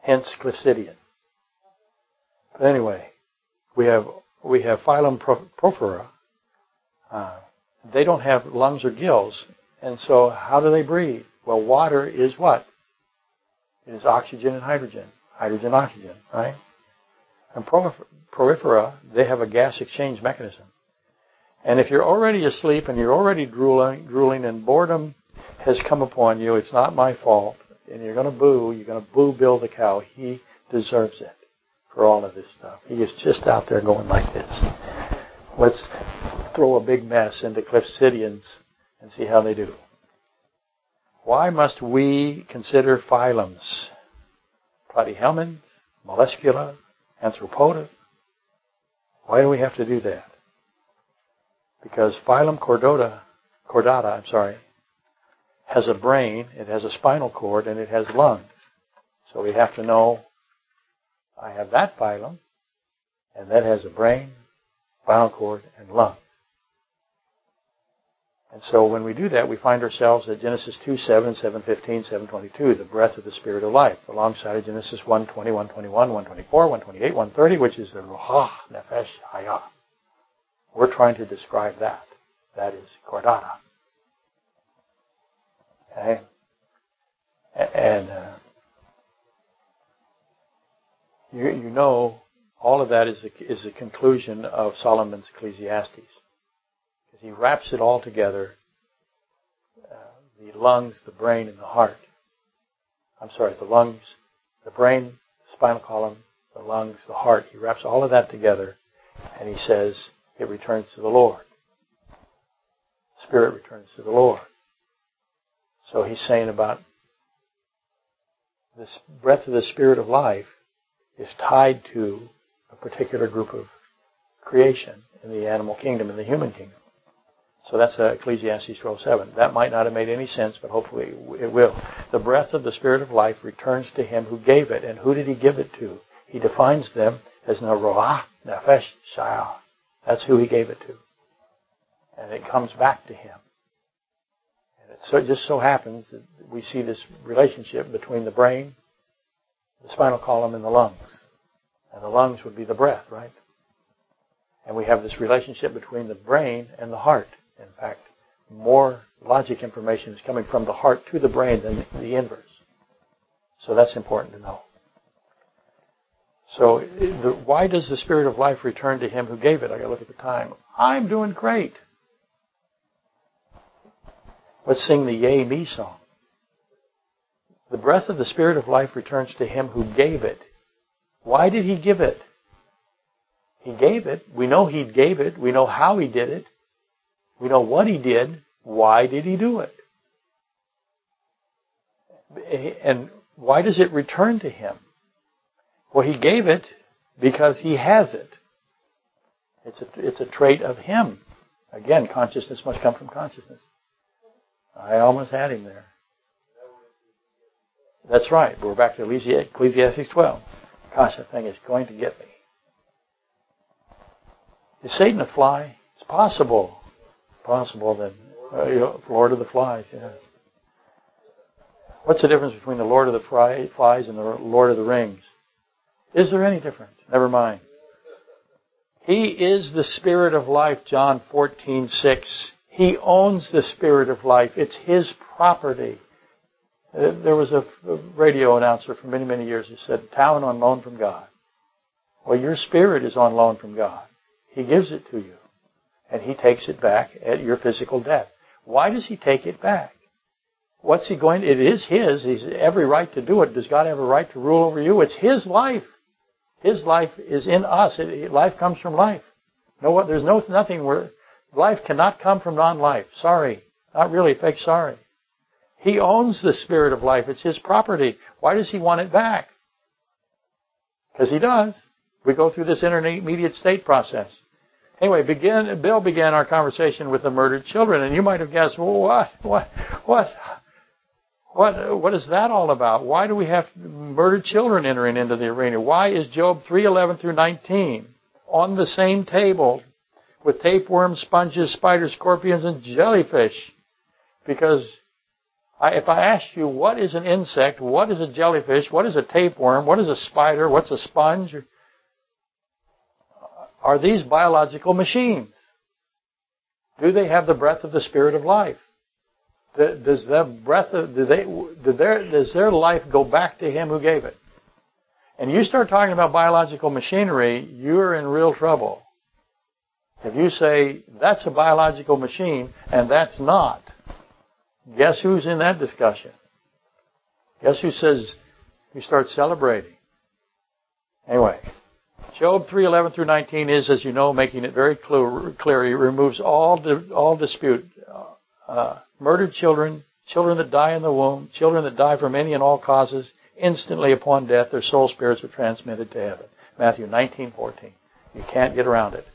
Hence Clepsydian. But anyway, we have we have phylum Porifera. Uh, they don't have lungs or gills, and so how do they breathe? Well, water is what? It is oxygen and hydrogen. Hydrogen, oxygen, right? And porifera, they have a gas exchange mechanism. And if you're already asleep and you're already drooling, drooling and boredom has come upon you, it's not my fault, and you're going to boo, you're going to boo Bill the cow. He deserves it for all of this stuff. He is just out there going like this. Let's throw a big mess into Clepsydians and see how they do. Why must we consider phylums? Platyhelminths, Molluscula, Arthropoda? Why do we have to do that? Because phylum chordata, chordata, I'm sorry, has a brain, it has a spinal cord, and it has lungs. So we have to know I have that phylum, and that has a brain, spinal cord, and lungs. And so when we do that, we find ourselves at Genesis 2, 7, 7, 15, 7, 22, the breath of the Spirit of life, alongside of Genesis 1, 20, 1, 21, 124, 128, 130, which is the Ruach Nefesh Hayah. We're trying to describe that. That is Chordata. Okay? And uh, you, you know all of that is a, is a conclusion of Solomon's Ecclesiastes he wraps it all together uh, the lungs, the brain, and the heart. I'm sorry, the lungs, the brain, the spinal column, the lungs, the heart. He wraps all of that together and he says it returns to the Lord. Spirit returns to the Lord. So he's saying about this breath of the Spirit of life is tied to a particular group of creation in the animal kingdom, in the human kingdom. So that's uh, Ecclesiastes 12:7. That might not have made any sense, but hopefully it will. The breath of the Spirit of life returns to him who gave it. And who did he give it to? He defines them as Naroah, Nefesh, Shayah. That's who he gave it to. And it comes back to him. And it so, just so happens that we see this relationship between the brain, the spinal column, and the lungs. And the lungs would be the breath, right? And we have this relationship between the brain and the heart. In fact, more logic information is coming from the heart to the brain than the inverse. So that's important to know. So, the, why does the Spirit of life return to Him who gave it? I got to look at the time. I'm doing great. Let's sing the Yay Me song. The breath of the Spirit of life returns to Him who gave it. Why did He give it? He gave it. We know He gave it. We know how He did it. We know what he did. Why did he do it? And why does it return to him? Well, he gave it because he has it. It's a, it's a trait of him. Again, consciousness must come from consciousness. I almost had him there. That's right. We're back to Ecclesiastes 12. Gosh, that thing is going to get me. Is Satan a fly? It's possible. Possible that uh, Lord of the Flies, yeah. What's the difference between the Lord of the Flies and the Lord of the Rings? Is there any difference? Never mind. He is the Spirit of life, John 14:6. He owns the Spirit of life. It's His property. Uh, there was a radio announcer for many, many years who said, talent on loan from God. Well, your spirit is on loan from God. He gives it to you. And He takes it back at your physical death. Why does He take it back? What's He going it is His. He's every right to do it. Does God have a right to rule over you? It's His life. His life is in us. It, life comes from life. No, there's no, nothing where, life cannot come from non-life. Sorry. Not really. Fake sorry. He owns the spirit of life. It's his property. Why does he want it back? Because he does. We go through this intermediate state process. Anyway, begin, Bill began our conversation with the murdered children, and you might have guessed, well, what, what, what, what, what is that all about? Why do we have murdered children entering into the arena? Why is Job 3:11 through 19 on the same table with tapeworms, sponges, spiders, scorpions, and jellyfish? Because I, if I asked you what is an insect, what is a jellyfish, what is a tapeworm, what is a spider, what's a sponge, are these biological machines? Do they have the breath of the spirit of life? Does their breath do they, do their, does their life go back to him who gave it? And you start talking about biological machinery, you're in real trouble. If you say that's a biological machine and that's not, Guess who's in that discussion? Guess who says you start celebrating? Anyway, Job 3:11 through 19 is, as you know, making it very clear. clear he removes all all dispute. Uh, murdered children, children that die in the womb, children that die from any and all causes, instantly upon death, their soul spirits are transmitted to heaven. Matthew 19:14. You can't get around it.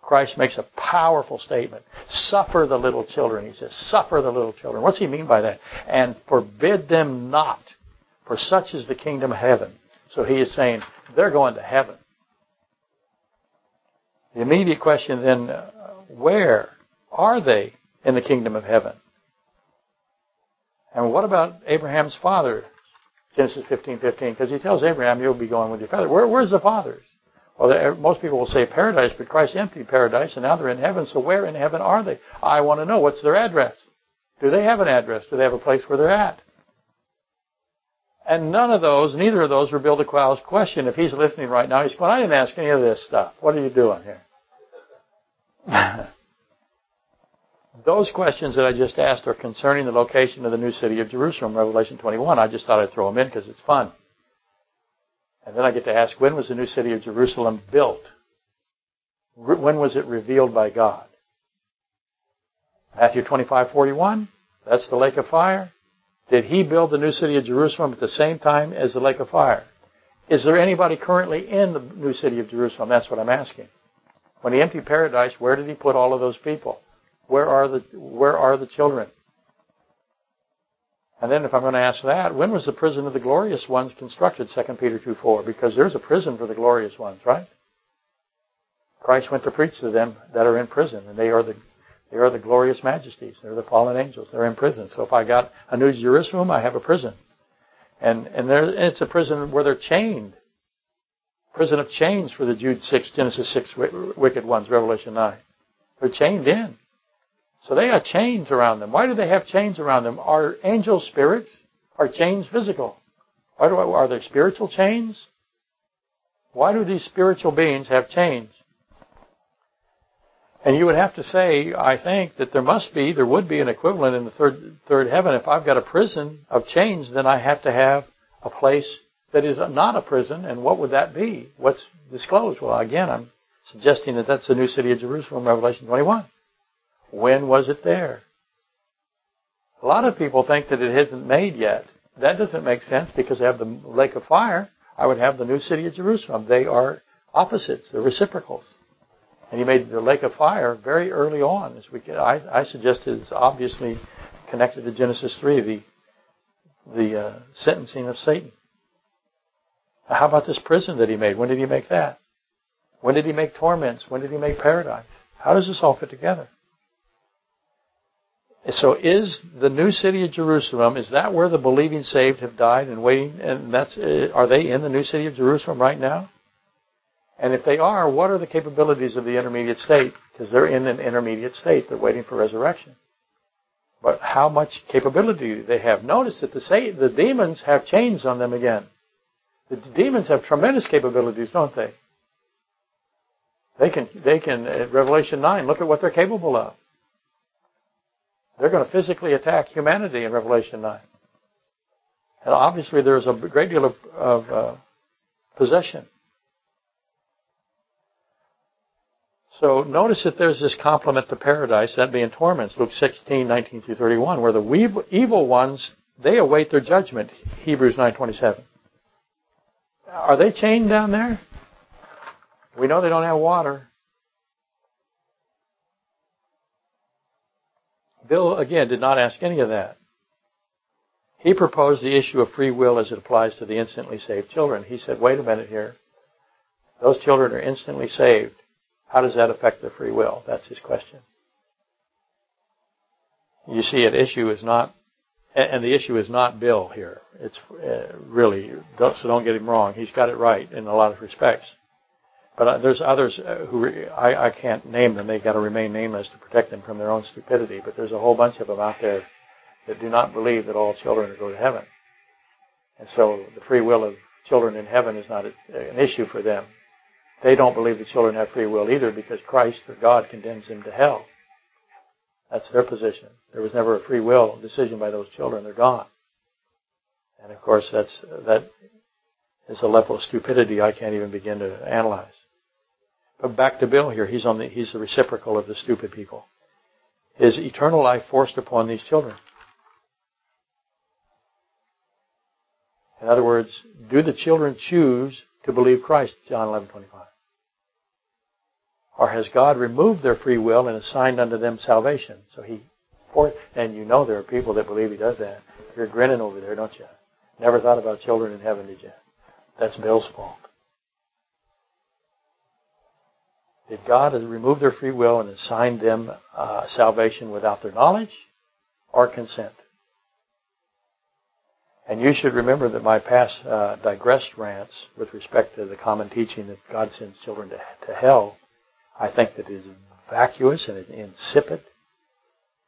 Christ makes a powerful statement. Suffer the little children, he says. Suffer the little children. What's he mean by that? And forbid them not, for such is the kingdom of heaven. So he is saying, they're going to heaven. The immediate question then, uh, where are they in the kingdom of heaven? And what about Abraham's father? Genesis 15, 15, because he tells Abraham, you'll be going with your father. Where, where's the fathers? Well, most people will say paradise, but Christ emptied paradise, and now they're in heaven. So where in heaven are they? I want to know. What's their address? Do they have an address? Do they have a place where they're at? And none of those, neither of those reveal the Qual's question. If he's listening right now, he's going, I didn't ask any of this stuff. What are you doing here? those questions that I just asked are concerning the location of the new city of Jerusalem, Revelation 21. I just thought I'd throw them in because it's fun. And then I get to ask, when was the new city of Jerusalem built? When was it revealed by God? Matthew 25:41, that's the lake of fire. Did he build the new city of Jerusalem at the same time as the lake of fire? Is there anybody currently in the new city of Jerusalem? That's what I'm asking. When he emptied paradise, where did he put all of those people? Where are the where are the children? And then if I'm going to ask that, when was the prison of the glorious ones constructed? 2 Peter 2 4. Because there's a prison for the glorious ones, right? Christ went to preach to them that are in prison, and they are the they are the glorious majesties. They're the fallen angels. They're in prison. So if I got a New Jerusalem, I have a prison, and and there it's a prison where they're chained. Prison of chains for the Jude six Genesis six wicked ones, Revelation nine. They're chained in. So they have chains around them. Why do they have chains around them? Are angel spirits? Are chains physical? Why do I, are they spiritual chains? Why do these spiritual beings have chains? And you would have to say, I think, that there must be, there would be an equivalent in the third, third heaven. If I've got a prison of chains, then I have to have a place that is not a prison. And what would that be? What's disclosed? Well, again, I'm suggesting that that's the new city of Jerusalem, Revelation 21. When was it there? A lot of people think that it isn't made yet. That doesn't make sense because they have the lake of fire. I would have the new city of Jerusalem. They are opposites. They're reciprocals. And he made the lake of fire very early on. As we, I, I suggest it's obviously connected to Genesis 3. The the uh, sentencing of Satan. How about this prison that he made? When did he make that? When did he make torments? When did he make paradise? How does this all fit together? So is the new city of Jerusalem, is that where the believing saved have died and waiting, and that's, uh, are they in the new city of Jerusalem right now? And if they are, what are the capabilities of the intermediate state? Because they're in an intermediate state. They're waiting for resurrection. But how much capability do they have? Notice that the, the demons have chains on them again. The demons have tremendous capabilities, don't they? They can, they can, at Revelation 9, look at what they're capable of. They're going to physically attack humanity in Revelation 9. And obviously there's a great deal of, of uh, possession. So notice that there's this complement to paradise, that being torments, Luke 16, 19 through 31, where the evil ones, they await their judgment, Hebrews 9.27. Are they chained down there? We know they don't have water. Bill, again, did not ask any of that. He proposed the issue of free will as it applies to the instantly saved children. He said, wait a minute here. Those children are instantly saved. How does that affect their free will? That's his question. You see, an issue is not, and the issue is not Bill here. It's uh, really, so don't get him wrong. He's got it right in a lot of respects. But uh, there's others uh, who I, I can't name them. They've got to remain nameless to protect them from their own stupidity. But there's a whole bunch of them out there that do not believe that all children go to heaven. And so the free will of children in heaven is not an issue for them. They don't believe the children have free will either because Christ or God condemns them to hell. That's their position. There was never a free will decision by those children. They're gone. And of course, that's, that is a level of stupidity I can't even begin to analyze. But back to Bill here. He's on the, he's the reciprocal of the stupid people. Is eternal life forced upon these children? In other words, do the children choose to believe Christ? John 11:25. Or has God removed their free will and assigned unto them salvation? So he, and you know there are people that believe he does that. You're grinning over there, don't you? Never thought about children in heaven, did you? That's Bill's fault. Did God remove their free will and assign them uh, salvation without their knowledge or consent? And you should remember that my past uh, digressed rants with respect to the common teaching that God sends children to, to hell, I think that is vacuous and insipid.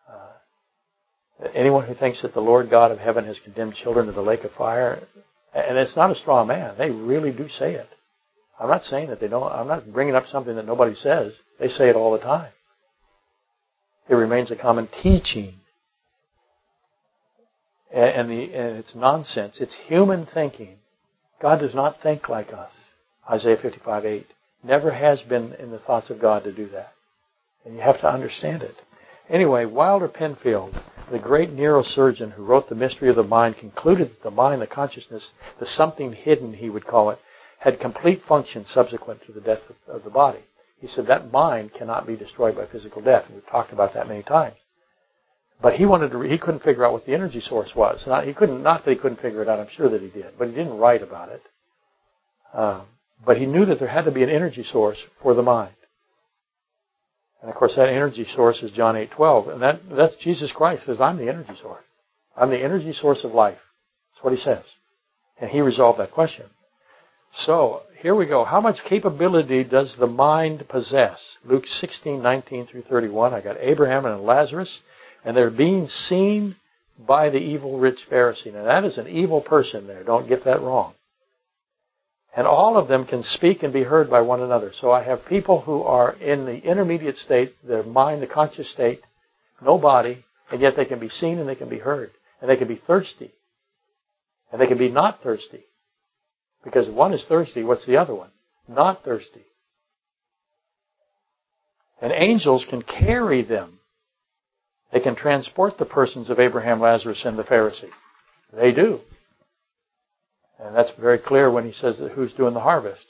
Uh, anyone who thinks that the Lord God of heaven has condemned children to the lake of fire, and it's not a straw man, they really do say it. I'm not saying that they don't, I'm not bringing up something that nobody says. They say it all the time. It remains a common teaching. And, the, and it's nonsense. It's human thinking. God does not think like us. Isaiah 55, 8. Never has been in the thoughts of God to do that. And you have to understand it. Anyway, Wilder Penfield, the great neurosurgeon who wrote The Mystery of the Mind, concluded that the mind, the consciousness, the something hidden, he would call it, had complete function subsequent to the death of, the body. He said that mind cannot be destroyed by physical death. And we've talked about that many times. But he wanted to, he couldn't figure out what the energy source was. Not, he couldn't, not that he couldn't figure it out, I'm sure that he did, but he didn't write about it. Um, but he knew that there had to be an energy source for the mind. And of course that energy source is John 8:12, and that that's Jesus Christ says I'm the energy source. I'm the energy source of life. That's what he says. And he resolved that question. So, here we go. How much capability does the mind possess? Luke 16:19 through 31. I got Abraham and Lazarus, and they're being seen by the evil rich Pharisee. Now that is an evil person there. Don't get that wrong. And all of them can speak and be heard by one another. So I have people who are in the intermediate state, their mind, the conscious state, no body, and yet they can be seen and they can be heard. And they can be thirsty. And they can be not thirsty. Because one is thirsty, what's the other one? Not thirsty. And angels can carry them. They can transport the persons of Abraham, Lazarus, and the Pharisee. They do. And that's very clear when he says that who's doing the harvest.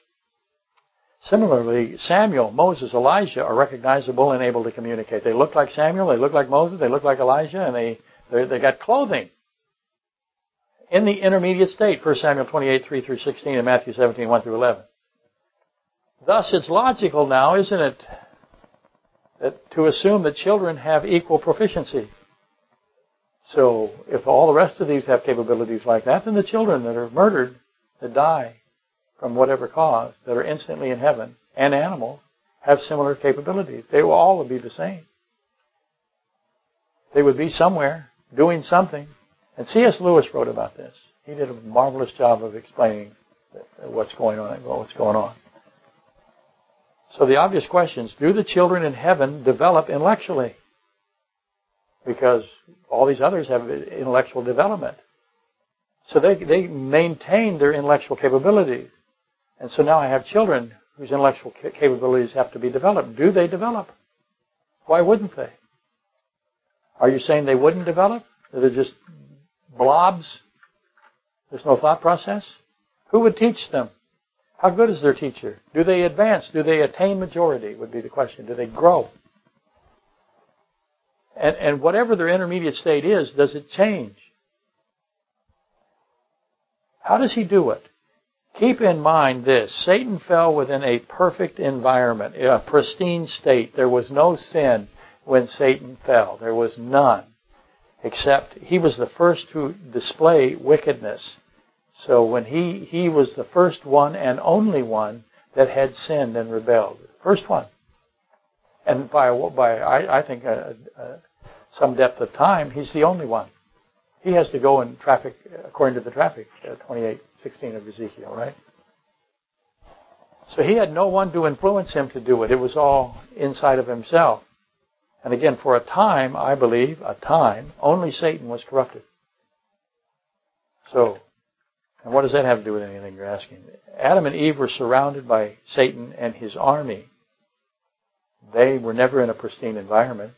Similarly, Samuel, Moses, Elijah are recognizable and able to communicate. They look like Samuel, they look like Moses, they look like Elijah, and they, they got clothing. in the intermediate state, 1 Samuel 28, 3 through 16, and Matthew 17, 1 through 11. Thus, it's logical now, isn't it, that to assume that children have equal proficiency. So, if all the rest of these have capabilities like that, then the children that are murdered, that die from whatever cause, that are instantly in heaven, and animals, have similar capabilities. They will all be the same. They would be somewhere doing something. And C.S. Lewis wrote about this. He did a marvelous job of explaining what's going on. What's going on. So the obvious questions: Do the children in heaven develop intellectually? Because all these others have intellectual development. So they, they maintain their intellectual capabilities. And so now I have children whose intellectual capabilities have to be developed. Do they develop? Why wouldn't they? Are you saying they wouldn't develop? They're just blobs? There's no thought process? Who would teach them? How good is their teacher? Do they advance? Do they attain majority? Would be the question. Do they grow? And, and whatever their intermediate state is, does it change? How does he do it? Keep in mind this Satan fell within a perfect environment, a pristine state. There was no sin when Satan fell. There was none. Except he was the first to display wickedness. So when he, he was the first one and only one that had sinned and rebelled. First one. And by, by I, I think, uh, uh, some depth of time, he's the only one. He has to go in traffic, according to the traffic, uh, 28:16 of Ezekiel, right? So he had no one to influence him to do it. It was all inside of himself. And again, for a time, I believe, a time, only Satan was corrupted. So, and what does that have to do with anything you're asking? Adam and Eve were surrounded by Satan and his army. They were never in a pristine environment.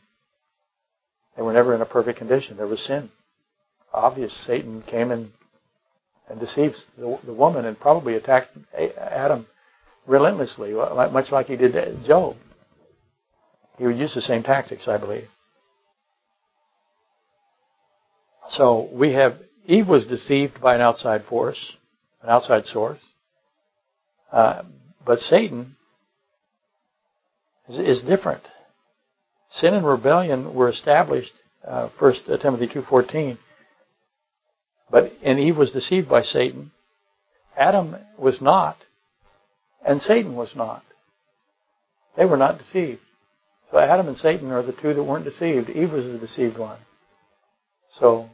They were never in a perfect condition. There was sin. Obvious, Satan came and, and deceived the, the woman and probably attacked Adam relentlessly, much like he did Job. He would use the same tactics, I believe. So we have Eve was deceived by an outside force, an outside source. Uh, but Satan is, is, different. Sin and rebellion were established, uh, First uh, Timothy two fourteen. But and Eve was deceived by Satan. Adam was not, and Satan was not. They were not deceived. So Adam and Satan are the two that weren't deceived. Eve was the deceived one. So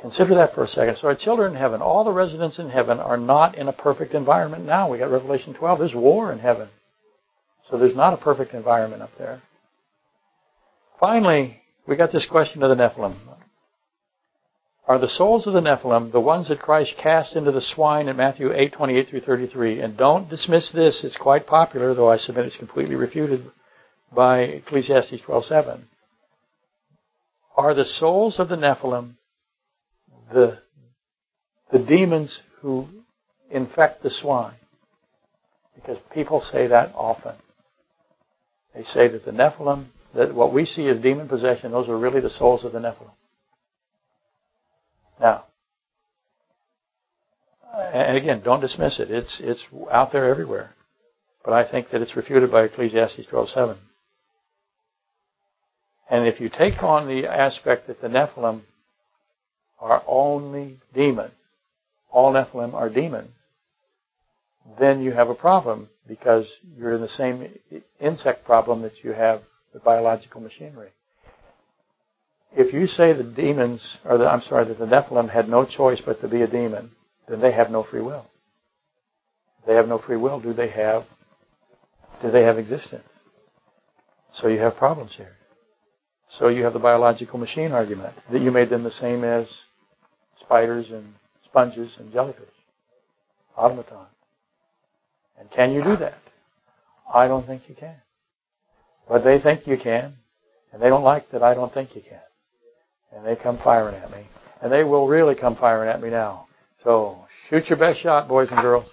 consider that for a second. So our children in heaven, all the residents in heaven are not in a perfect environment now. We got Revelation 12. There's war in heaven. So there's not a perfect environment up there. Finally, we got this question of the Nephilim. Are the souls of the Nephilim the ones that Christ cast into the swine in Matthew 8, 28 through 33? And don't dismiss this. It's quite popular, though I submit it's completely refuted by Ecclesiastes 12:7 are the souls of the Nephilim the the demons who infect the swine because people say that often they say that the Nephilim that what we see as demon possession those are really the souls of the Nephilim. Now and again don't dismiss it. It's it's out there everywhere. But I think that it's refuted by Ecclesiastes 12:7 and if you take on the aspect that the Nephilim are only demons, all Nephilim are demons, then you have a problem because you're in the same insect problem that you have with biological machinery. If you say the demons, or the, I'm sorry, that the Nephilim had no choice but to be a demon, then they have no free will. If they have no free will, do they have, do they have existence? So you have problems here. So you have the biological machine argument that you made them the same as spiders and sponges and jellyfish, automaton. And can you do that? I don't think you can. But they think you can, and they don't like that I don't think you can. And they come firing at me. And they will really come firing at me now. So shoot your best shot, boys and girls.